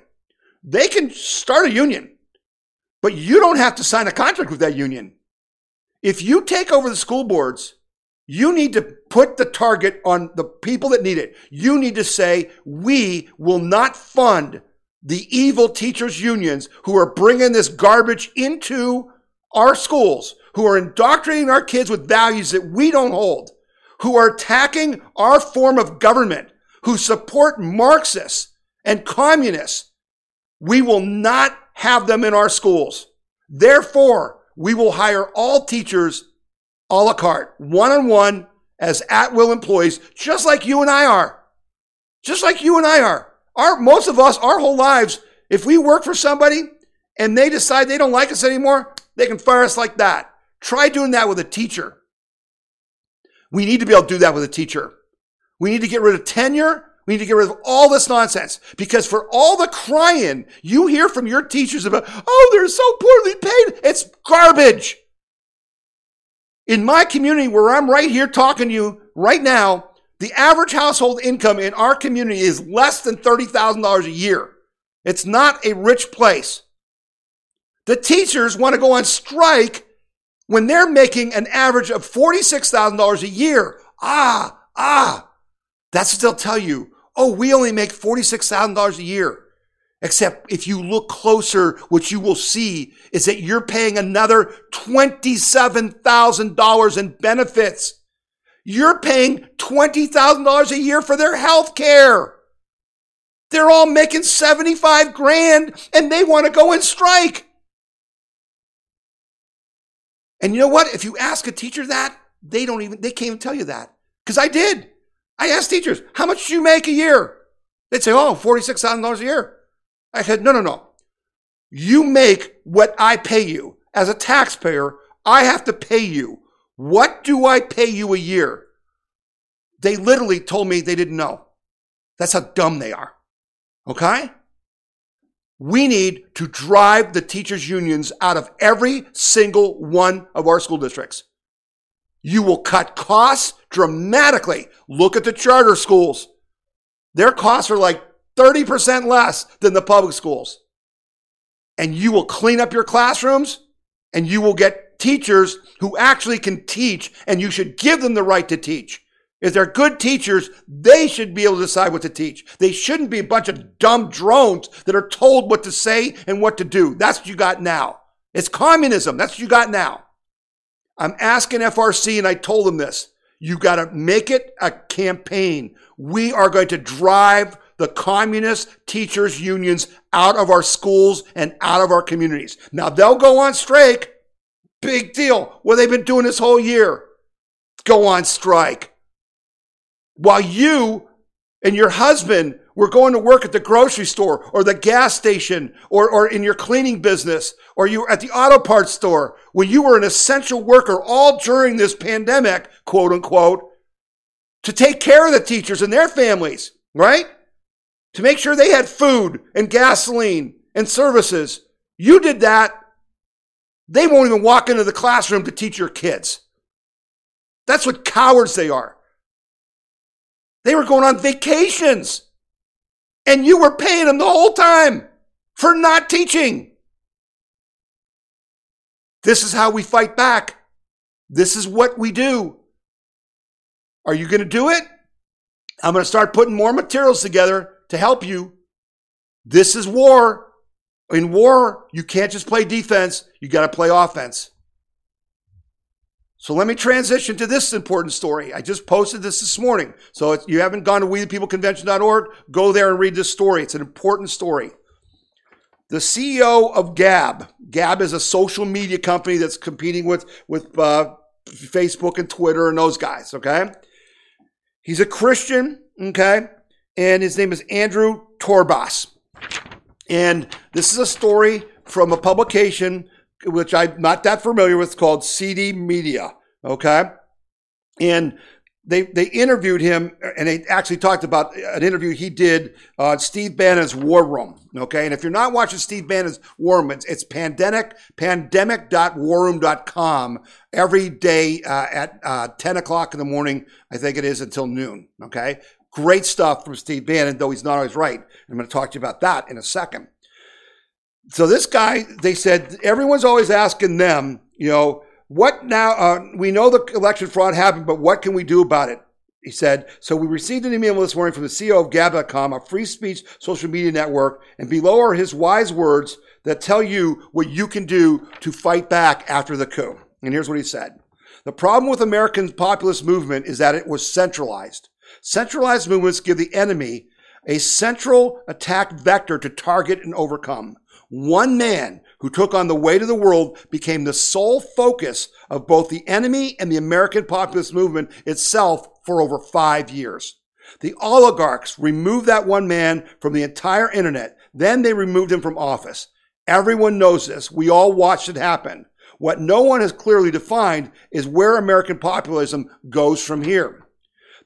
They can start a union, but you don't have to sign a contract with that union. If you take over the school boards, you need to put the target on the people that need it. You need to say, we will not fund the evil teachers unions who are bringing this garbage into our schools, who are indoctrinating our kids with values that we don't hold, who are attacking our form of government, who support Marxists and communists. We will not have them in our schools. Therefore, we will hire all teachers a la carte, one on one, as at will employees, just like you and I are. Just like you and I are. Our, most of us, our whole lives, if we work for somebody and they decide they don't like us anymore, they can fire us like that. Try doing that with a teacher. We need to be able to do that with a teacher. We need to get rid of tenure. We need to get rid of all this nonsense because for all the crying you hear from your teachers about, oh, they're so poorly paid, it's garbage. In my community where I'm right here talking to you right now, the average household income in our community is less than $30,000 a year. It's not a rich place. The teachers want to go on strike when they're making an average of $46,000 a year. Ah, ah. That's what they'll tell you. Oh, we only make $46,000 a year. Except if you look closer, what you will see is that you're paying another $27,000 in benefits. You're paying $20,000 a year for their health care. They're all making 75 grand and they want to go and strike. And you know what? If you ask a teacher that, they don't even, they can't even tell you that. Because I did. I asked teachers, how much do you make a year? They'd say, oh, $46,000 a year. I said, no, no, no. You make what I pay you. As a taxpayer, I have to pay you. What do I pay you a year? They literally told me they didn't know. That's how dumb they are. Okay? We need to drive the teachers' unions out of every single one of our school districts. You will cut costs dramatically. Look at the charter schools. Their costs are like 30% less than the public schools. And you will clean up your classrooms and you will get teachers who actually can teach and you should give them the right to teach. If they're good teachers, they should be able to decide what to teach. They shouldn't be a bunch of dumb drones that are told what to say and what to do. That's what you got now. It's communism. That's what you got now. I'm asking FRC, and I told them this. You got to make it a campaign. We are going to drive the communist teachers unions out of our schools and out of our communities. Now they'll go on strike. Big deal. What they've been doing this whole year. Go on strike. While you and your husband were going to work at the grocery store or the gas station or, or in your cleaning business or you were at the auto parts store when you were an essential worker all during this pandemic, quote unquote, to take care of the teachers and their families, right? To make sure they had food and gasoline and services. You did that. They won't even walk into the classroom to teach your kids. That's what cowards they are. They were going on vacations and you were paying them the whole time for not teaching. This is how we fight back. This is what we do. Are you going to do it? I'm going to start putting more materials together to help you. This is war. In war, you can't just play defense, you got to play offense. So let me transition to this important story. I just posted this this morning. So if you haven't gone to wethepeopleconvention.org, go there and read this story. It's an important story. The CEO of Gab, Gab is a social media company that's competing with, with uh, Facebook and Twitter and those guys, okay? He's a Christian, okay? And his name is Andrew Torbas. And this is a story from a publication which I'm not that familiar with called CD Media. Okay. And they, they interviewed him and they actually talked about an interview he did on Steve Bannon's War Room. Okay. And if you're not watching Steve Bannon's War Room, it's, it's pandemic, pandemic.warroom.com every day uh, at uh, 10 o'clock in the morning. I think it is until noon. Okay. Great stuff from Steve Bannon, though he's not always right. I'm going to talk to you about that in a second. So this guy, they said everyone's always asking them, you know, what now? Uh, we know the election fraud happened, but what can we do about it? He said, so we received an email this morning from the CEO of Gab.com, a free speech social media network, and below are his wise words that tell you what you can do to fight back after the coup. And here's what he said. The problem with American populist movement is that it was centralized. Centralized movements give the enemy a central attack vector to target and overcome. One man who took on the weight of the world became the sole focus of both the enemy and the American populist movement itself for over five years. The oligarchs removed that one man from the entire internet. Then they removed him from office. Everyone knows this. We all watched it happen. What no one has clearly defined is where American populism goes from here.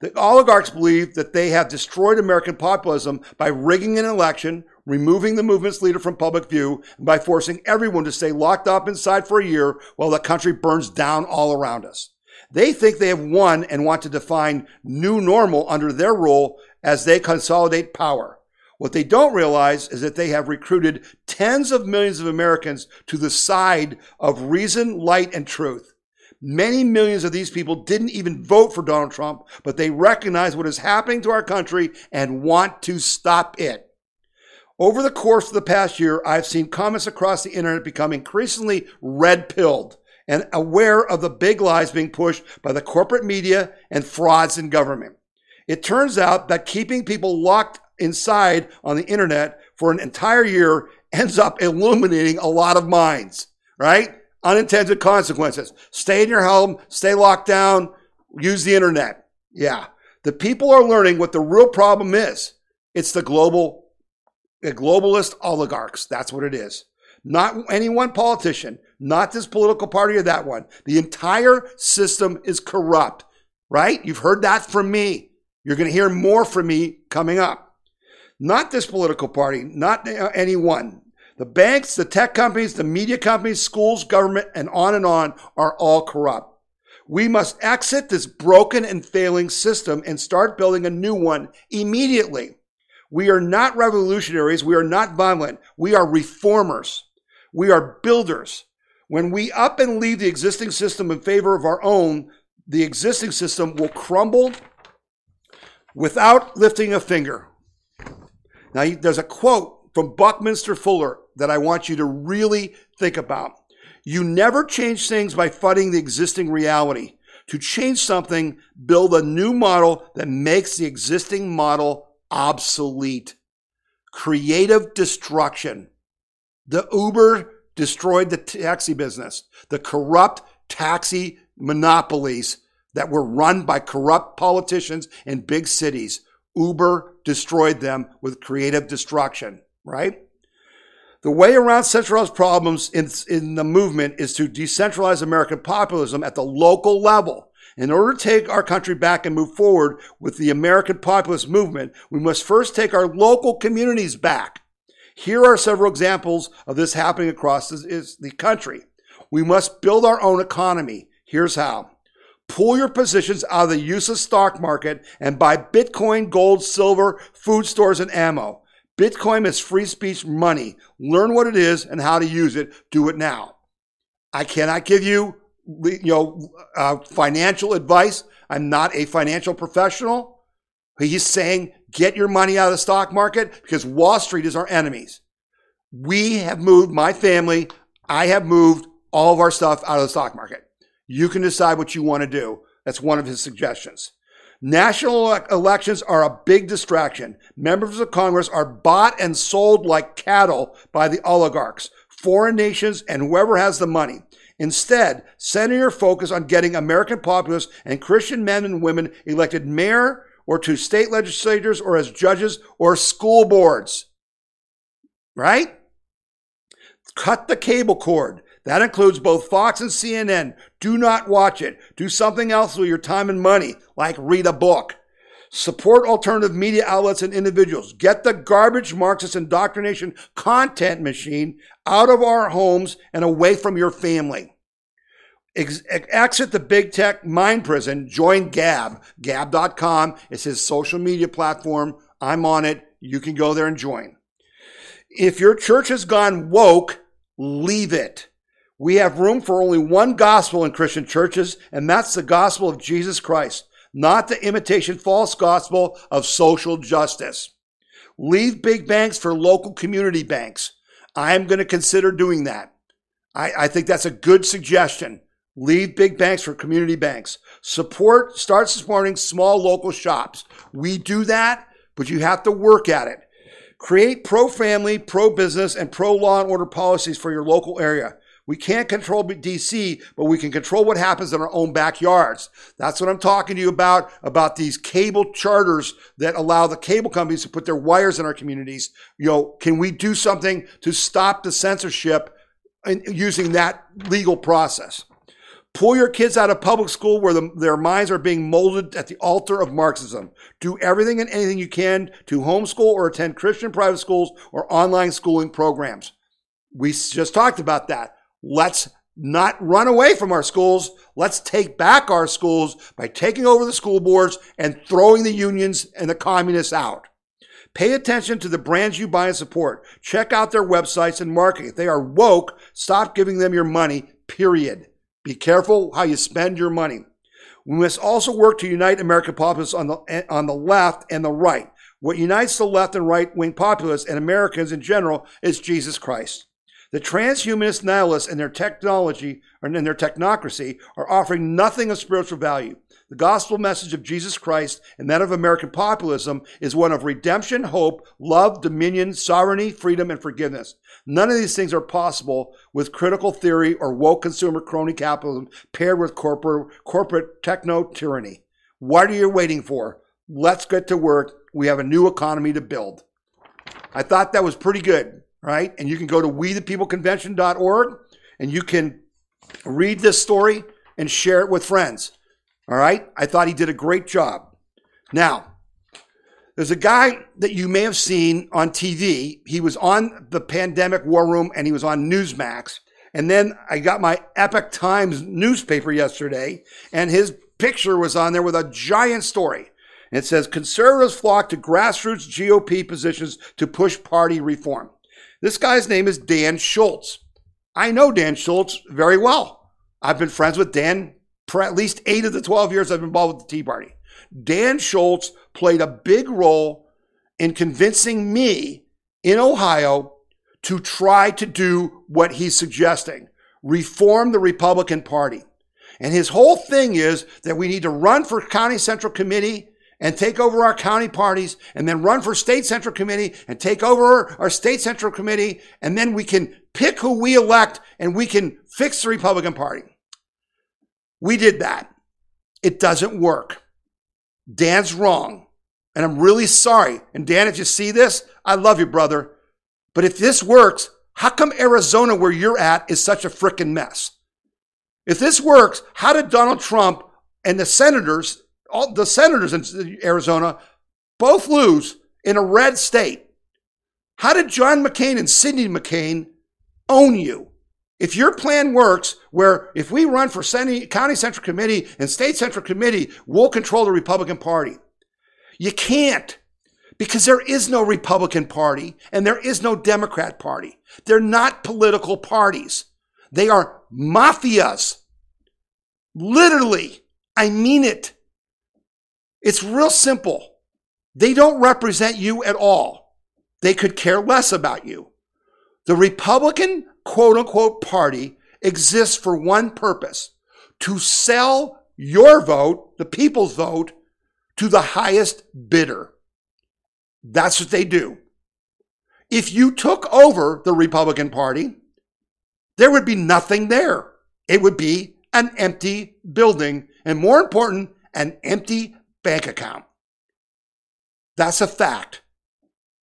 The oligarchs believe that they have destroyed American populism by rigging an election, removing the movement's leader from public view, and by forcing everyone to stay locked up inside for a year while the country burns down all around us. They think they have won and want to define new normal under their rule as they consolidate power. What they don't realize is that they have recruited tens of millions of Americans to the side of reason, light, and truth. Many millions of these people didn't even vote for Donald Trump, but they recognize what is happening to our country and want to stop it. Over the course of the past year, I've seen comments across the internet become increasingly red pilled and aware of the big lies being pushed by the corporate media and frauds in government. It turns out that keeping people locked inside on the internet for an entire year ends up illuminating a lot of minds, right? Unintended consequences. Stay in your home, stay locked down, use the internet. Yeah. The people are learning what the real problem is. It's the global, the globalist oligarchs. That's what it is. Not any one politician, not this political party or that one. The entire system is corrupt, right? You've heard that from me. You're going to hear more from me coming up. Not this political party, not any one. The banks, the tech companies, the media companies, schools, government, and on and on are all corrupt. We must exit this broken and failing system and start building a new one immediately. We are not revolutionaries. We are not violent. We are reformers. We are builders. When we up and leave the existing system in favor of our own, the existing system will crumble without lifting a finger. Now, there's a quote from Buckminster Fuller that I want you to really think about. You never change things by fighting the existing reality. To change something, build a new model that makes the existing model obsolete. Creative destruction. The Uber destroyed the taxi business. The corrupt taxi monopolies that were run by corrupt politicians in big cities. Uber destroyed them with creative destruction, right? The way around centralized problems in, in the movement is to decentralize American populism at the local level. In order to take our country back and move forward with the American populist movement, we must first take our local communities back. Here are several examples of this happening across the country. We must build our own economy. Here's how. Pull your positions out of the useless stock market and buy Bitcoin, gold, silver, food stores, and ammo. Bitcoin is free speech money. Learn what it is and how to use it. Do it now. I cannot give you, you know, uh, financial advice. I'm not a financial professional. He's saying get your money out of the stock market because Wall Street is our enemies. We have moved, my family, I have moved all of our stuff out of the stock market. You can decide what you want to do. That's one of his suggestions. National elections are a big distraction. Members of Congress are bought and sold like cattle by the oligarchs, foreign nations, and whoever has the money. Instead, center your focus on getting American populists and Christian men and women elected mayor or to state legislators or as judges or school boards. Right? Cut the cable cord. That includes both Fox and CNN. Do not watch it. Do something else with your time and money, like read a book. Support alternative media outlets and individuals. Get the garbage Marxist indoctrination content machine out of our homes and away from your family. Ex- exit the big tech mind prison. Join Gab. Gab.com is his social media platform. I'm on it. You can go there and join. If your church has gone woke, leave it. We have room for only one gospel in Christian churches, and that's the gospel of Jesus Christ, not the imitation false gospel of social justice. Leave big banks for local community banks. I'm going to consider doing that. I, I think that's a good suggestion. Leave big banks for community banks. Support, start supporting small local shops. We do that, but you have to work at it. Create pro family, pro business, and pro law and order policies for your local area. We can't control DC, but we can control what happens in our own backyards. That's what I'm talking to you about, about these cable charters that allow the cable companies to put their wires in our communities. You know, can we do something to stop the censorship using that legal process? Pull your kids out of public school where the, their minds are being molded at the altar of Marxism. Do everything and anything you can to homeschool or attend Christian private schools or online schooling programs. We just talked about that. Let's not run away from our schools. Let's take back our schools by taking over the school boards and throwing the unions and the communists out. Pay attention to the brands you buy and support. Check out their websites and marketing. If they are woke, stop giving them your money, period. Be careful how you spend your money. We must also work to unite American populists on the, on the left and the right. What unites the left and right wing populists and Americans in general is Jesus Christ. The transhumanist nihilists and their technology and their technocracy are offering nothing of spiritual value. The gospel message of Jesus Christ and that of American populism is one of redemption, hope, love, dominion, sovereignty, freedom, and forgiveness. None of these things are possible with critical theory or woke consumer crony capitalism paired with corporate, corporate techno tyranny. What are you waiting for? Let's get to work. We have a new economy to build. I thought that was pretty good, right? And you can go to wethepeopleconvention.org and you can read this story and share it with friends. All right. I thought he did a great job. Now, there's a guy that you may have seen on TV. He was on the pandemic war room and he was on Newsmax. And then I got my Epoch Times newspaper yesterday and his picture was on there with a giant story. It says conservatives flock to grassroots GOP positions to push party reform. This guy's name is Dan Schultz. I know Dan Schultz very well. I've been friends with Dan for at least eight of the 12 years I've been involved with the Tea Party. Dan Schultz played a big role in convincing me in Ohio to try to do what he's suggesting reform the Republican Party. And his whole thing is that we need to run for county central committee and take over our county parties and then run for state central committee and take over our state central committee. And then we can pick who we elect and we can fix the Republican Party. We did that. It doesn't work. Dan's wrong. And I'm really sorry. And Dan, if you see this, I love you, brother. But if this works, how come Arizona, where you're at, is such a freaking mess? If this works, how did Donald Trump and the senators, all the senators in Arizona, both lose in a red state? How did John McCain and Cindy McCain own you? If your plan works, where if we run for county central committee and state central committee, we'll control the Republican Party. You can't because there is no Republican Party and there is no Democrat Party. They're not political parties. They are mafias. Literally, I mean it. It's real simple. They don't represent you at all. They could care less about you. The Republican quote unquote party exists for one purpose to sell your vote, the people's vote, to the highest bidder. That's what they do. If you took over the Republican Party, there would be nothing there. It would be an empty building, and more important, an empty bank account. That's a fact.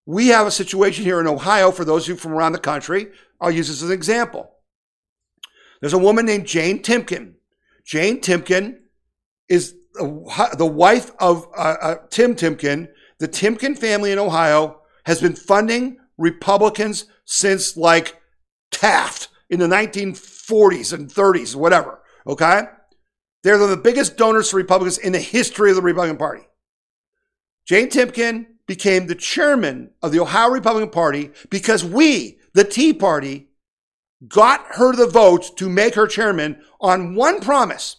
We have a situation here in Ohio, for those of you from around the country, I'll use this as an example. There's a woman named Jane Timken. Jane Timken is the wife of uh, uh, Tim Timken. The Timken family in Ohio has been funding Republicans since like Taft in the 1940s and 30s, whatever. Okay? They're the biggest donors to Republicans in the history of the Republican Party. Jane Timken became the chairman of the Ohio Republican Party because we, the Tea Party, got her the votes to make her chairman on one promise.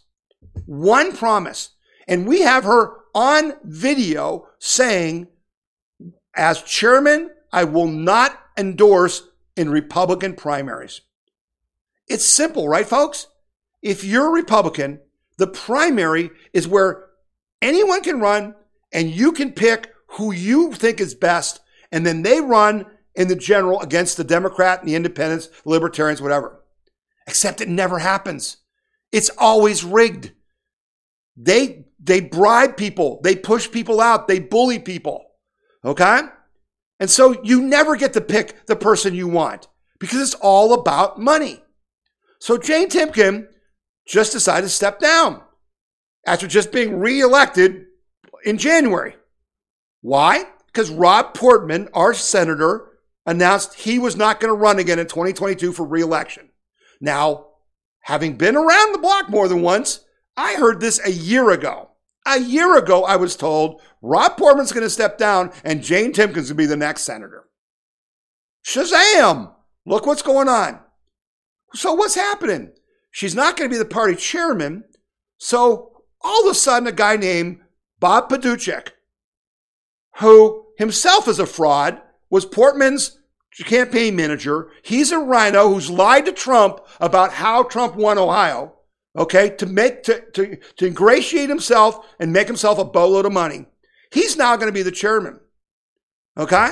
One promise. And we have her on video saying, as chairman, I will not endorse in Republican primaries. It's simple, right, folks? If you're a Republican, the primary is where anyone can run and you can pick who you think is best, and then they run in the general against the Democrat and the independents, libertarians, whatever. Except it never happens. It's always rigged. They they bribe people, they push people out, they bully people. Okay? And so you never get to pick the person you want because it's all about money. So Jane Timken just decided to step down after just being reelected in January. Why? Because Rob Portman, our senator, announced he was not going to run again in 2022 for reelection. Now, having been around the block more than once, I heard this a year ago. A year ago, I was told Rob Portman's going to step down and Jane Timken's going to be the next senator. Shazam! Look what's going on. So what's happening? She's not going to be the party chairman. So all of a sudden, a guy named Bob Paduchik, who himself is a fraud, was Portman's campaign manager. He's a rhino who's lied to Trump about how Trump won Ohio, okay, to make, to, to, to ingratiate himself and make himself a boatload of money. He's now going to be the chairman, okay?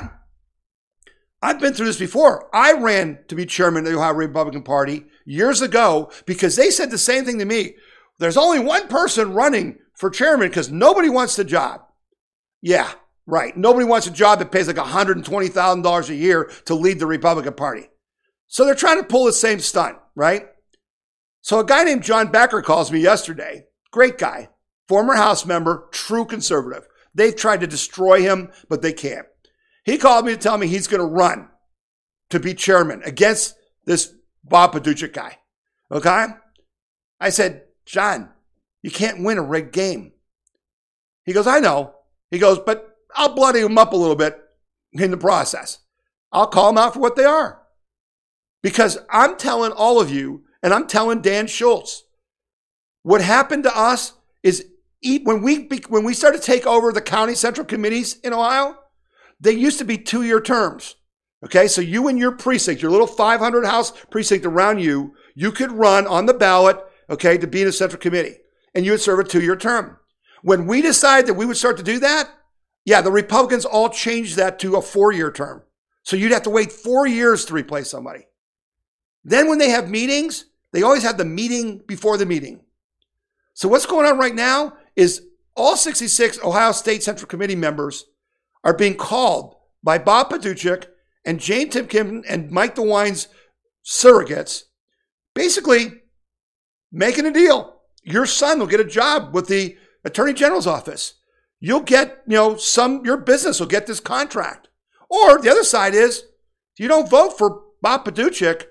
I've been through this before. I ran to be chairman of the Ohio Republican Party years ago because they said the same thing to me. There's only one person running for chairman because nobody wants the job. Yeah, right. Nobody wants a job that pays like $120,000 a year to lead the Republican Party. So they're trying to pull the same stunt, right? So a guy named John Becker calls me yesterday. Great guy, former House member, true conservative. They've tried to destroy him, but they can't. He called me to tell me he's going to run to be chairman against this Bob Paduchik guy. Okay? I said, John, you can't win a rigged game. He goes, I know. He goes, but I'll bloody him up a little bit in the process. I'll call them out for what they are. Because I'm telling all of you, and I'm telling Dan Schultz, what happened to us is when we when we started to take over the county central committees in Ohio, they used to be two year terms. Okay, so you and your precinct, your little 500 house precinct around you, you could run on the ballot, okay, to be in a central committee, and you would serve a two year term. When we decided that we would start to do that, yeah, the Republicans all changed that to a four year term. So you'd have to wait four years to replace somebody. Then when they have meetings, they always have the meeting before the meeting. So what's going on right now is all 66 Ohio State Central Committee members are being called by Bob Paduchik and Jane Timken and Mike DeWine's surrogates, basically making a deal. Your son will get a job with the Attorney General's office. You'll get, you know, some, your business will get this contract. Or the other side is, if you don't vote for Bob Paduchik,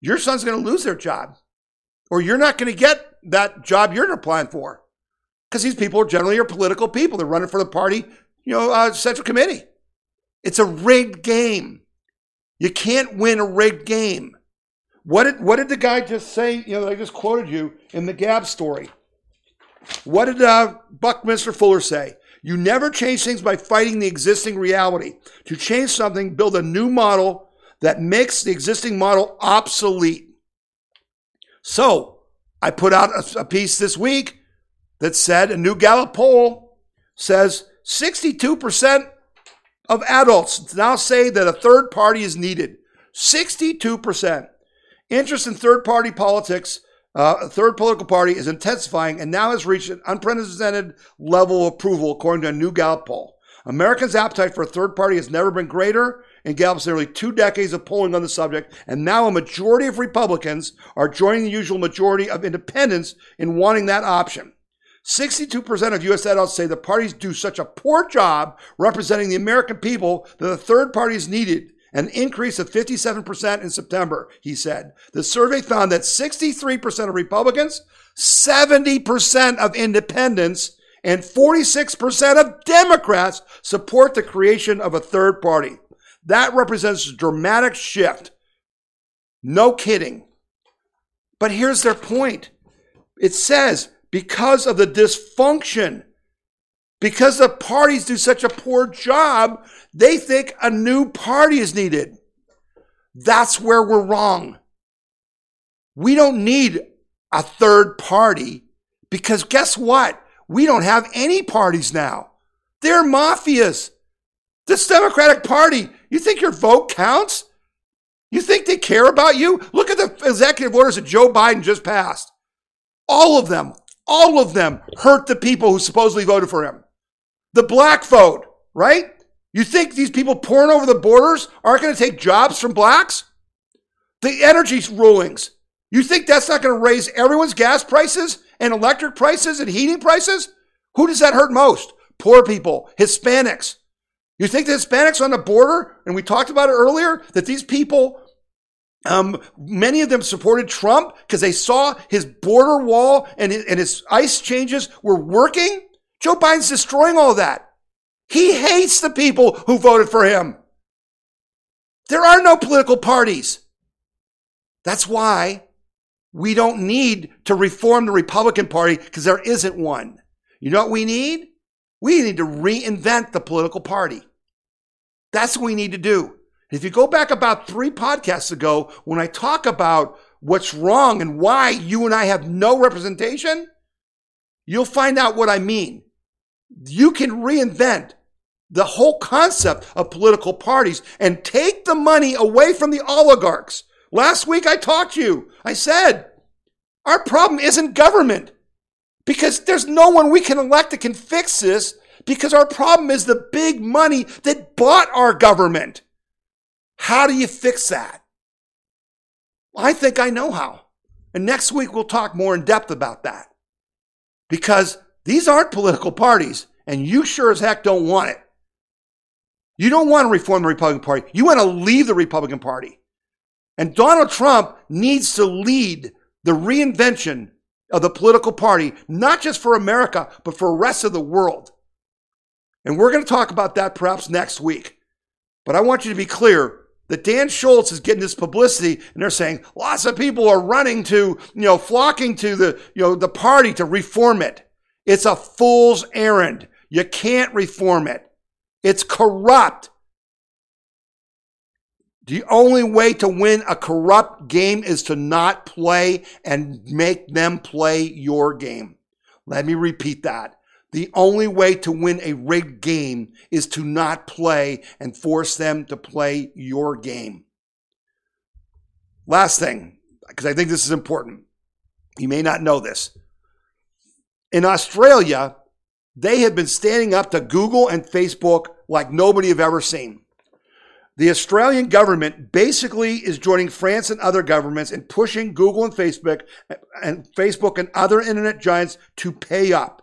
your son's going to lose their job. Or you're not going to get that job you're applying for. Because these people are generally are political people. They're running for the party you know, uh, Central Committee. It's a rigged game. You can't win a rigged game. What did what did the guy just say? You know, I just quoted you in the Gab story. What did uh, Buckminster Fuller say? You never change things by fighting the existing reality. To change something, build a new model that makes the existing model obsolete. So, I put out a, a piece this week that said a new Gallup poll says 62% of adults now say that a third party is needed. 62%. Interest in third party politics, uh, a third political party is intensifying and now has reached an unprecedented level of approval, according to a new Gallup poll. Americans' appetite for a third party has never been greater in Gallup's nearly two decades of polling on the subject, and now a majority of Republicans are joining the usual majority of independents in wanting that option. 62% of U.S. adults say the parties do such a poor job representing the American people that a third party is needed, an increase of 57% in September, he said. The survey found that 63% of Republicans, 70% of independents, and 46% of Democrats support the creation of a third party. That represents a dramatic shift. No kidding. But here's their point. It says because of the dysfunction. Because the parties do such a poor job, they think a new party is needed. That's where we're wrong. We don't need a third party because guess what? We don't have any parties now. They're mafias. This Democratic Party, you think your vote counts? You think they care about you? Look at the executive orders that Joe Biden just passed. All of them, all of them hurt the people who supposedly voted for him. The black vote, right? You think these people pouring over the borders aren't going to take jobs from blacks? The energy rulings. You think that's not going to raise everyone's gas prices and electric prices and heating prices? Who does that hurt most? Poor people, Hispanics. You think the Hispanics on the border, and we talked about it earlier, that these people um, many of them supported Trump because they saw his border wall and his, and his ICE changes were working. Joe Biden's destroying all that. He hates the people who voted for him. There are no political parties. That's why we don't need to reform the Republican Party because there isn't one. You know what we need? We need to reinvent the political party. That's what we need to do. If you go back about three podcasts ago, when I talk about what's wrong and why you and I have no representation, you'll find out what I mean. You can reinvent the whole concept of political parties and take the money away from the oligarchs. Last week I talked to you. I said, our problem isn't government because there's no one we can elect that can fix this because our problem is the big money that bought our government. How do you fix that? I think I know how. And next week we'll talk more in depth about that. Because these aren't political parties, and you sure as heck don't want it. You don't want to reform the Republican Party. You want to leave the Republican Party. And Donald Trump needs to lead the reinvention of the political party, not just for America, but for the rest of the world. And we're going to talk about that perhaps next week. But I want you to be clear that Dan Schultz is getting this publicity and they're saying lots of people are running to, you know, flocking to the, you know, the party to reform it. It's a fool's errand. You can't reform it. It's corrupt. The only way to win a corrupt game is to not play and make them play your game. Let me repeat that. The only way to win a rigged game is to not play and force them to play your game. Last thing, because I think this is important. You may not know this. In Australia, they have been standing up to Google and Facebook like nobody have ever seen. The Australian government basically is joining France and other governments in pushing Google and Facebook and Facebook and other internet giants to pay up.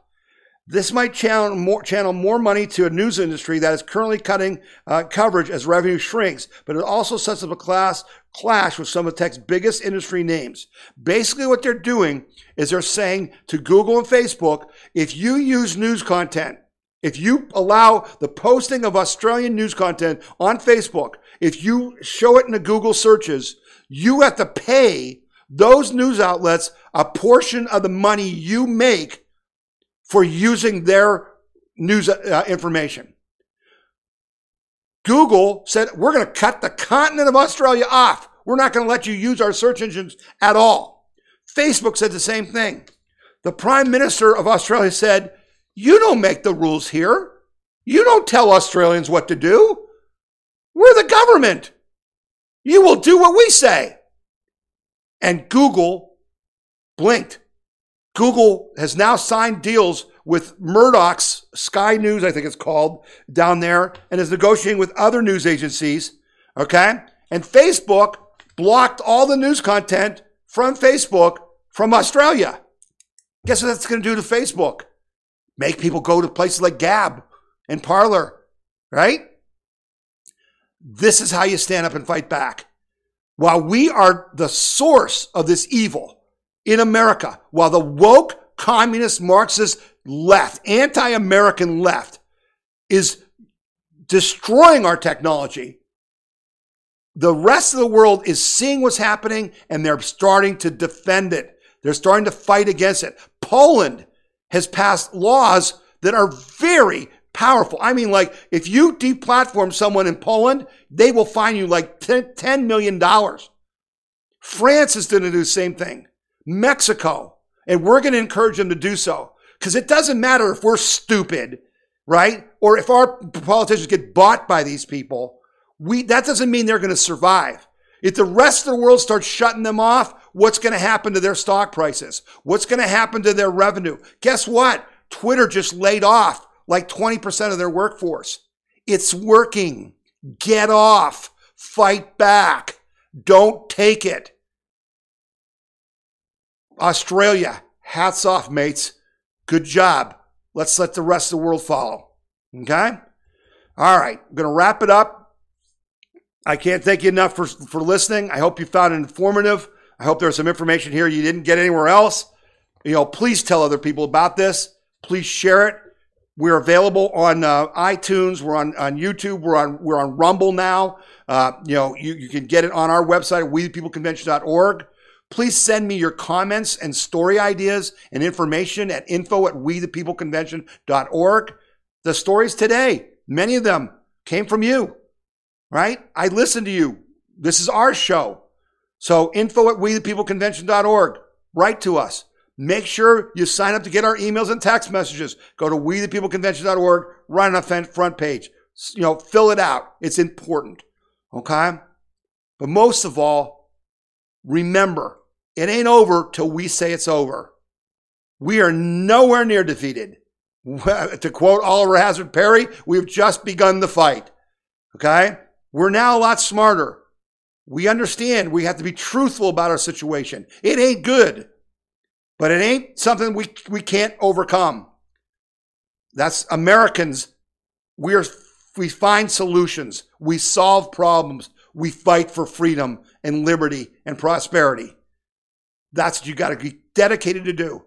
This might channel more, channel more money to a news industry that is currently cutting uh, coverage as revenue shrinks, but it also sets up a class clash with some of tech's biggest industry names. Basically, what they're doing is they're saying to Google and Facebook, if you use news content, if you allow the posting of Australian news content on Facebook, if you show it in the Google searches, you have to pay those news outlets a portion of the money you make for using their news uh, information. Google said, we're going to cut the continent of Australia off. We're not going to let you use our search engines at all. Facebook said the same thing. The Prime Minister of Australia said, You don't make the rules here. You don't tell Australians what to do. We're the government. You will do what we say. And Google blinked. Google has now signed deals with Murdoch's Sky News, I think it's called, down there, and is negotiating with other news agencies. Okay? And Facebook blocked all the news content from Facebook from Australia. Guess what that's going to do to Facebook? Make people go to places like Gab and Parler, right? This is how you stand up and fight back. While we are the source of this evil, in America while the woke, communist, Marxist left, anti American left, is destroying our technology. The rest of the world is seeing what's happening and they're starting to defend it. They're starting to fight against it. Poland has passed laws that are very powerful. I mean, like, if you deplatform someone in Poland, they will fine you like $10 million. France is going to do the same thing. Mexico. And we're going to encourage them to do so. Because it doesn't matter if we're stupid, right? Or if our politicians get bought by these people. We, that doesn't mean they're going to survive. If the rest of the world starts shutting them off, what's going to happen to their stock prices? What's going to happen to their revenue? Guess what? Twitter just laid off like 20% of their workforce. It's working. Get off. Fight back. Don't take it. Australia, hats off, mates. Good job. Let's let the rest of the world follow. Okay? All right, I'm going to wrap it up. I can't thank you enough for, for listening. I hope you found it informative. I hope there's some information here you didn't get anywhere else. You know, please tell other people about this. Please share it. We're available on uh, iTunes. We're on, on YouTube. We're on we're on Rumble now. Uh, you know, you, you can get it on our website wethepeopleconvention.org. Please send me your comments and story ideas and information at info at wethepeopleconvention.org. The stories today, many of them came from you, right? I listened to you. This is our show. So info at wethepeopleconvention.org. Write to us. Make sure you sign up to get our emails and text messages. Go to wethepeopleconvention.org, right on the front page. You know, fill it out. It's important. Okay? But most of all, remember, it ain't over till we say it's over. We are nowhere near defeated. to quote Oliver Hazard Perry, we've just begun the fight. Okay? We're now a lot smarter. We understand we have to be truthful about our situation. It ain't good, but it ain't something we, we can't overcome. That's Americans. We are, we find solutions. We solve problems. We fight for freedom and liberty and prosperity. That's what you got to be dedicated to do.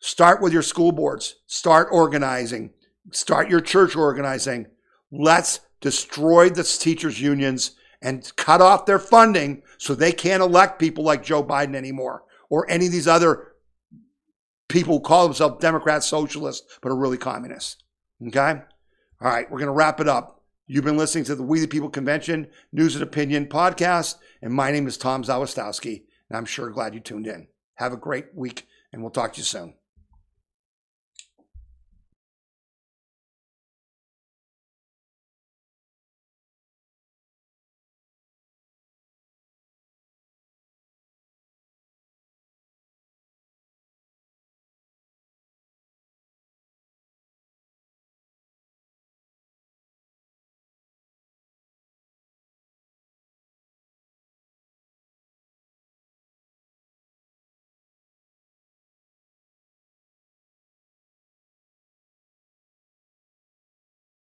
Start with your school boards. Start organizing. Start your church organizing. Let's destroy the teachers' unions and cut off their funding so they can't elect people like Joe Biden anymore or any of these other people who call themselves Democrats, socialists, but are really communists. Okay? All right, we're going to wrap it up. You've been listening to the We the People Convention News and Opinion podcast, and my name is Tom Zawistowski, and I'm sure glad you tuned in. Have a great week, and we'll talk to you soon.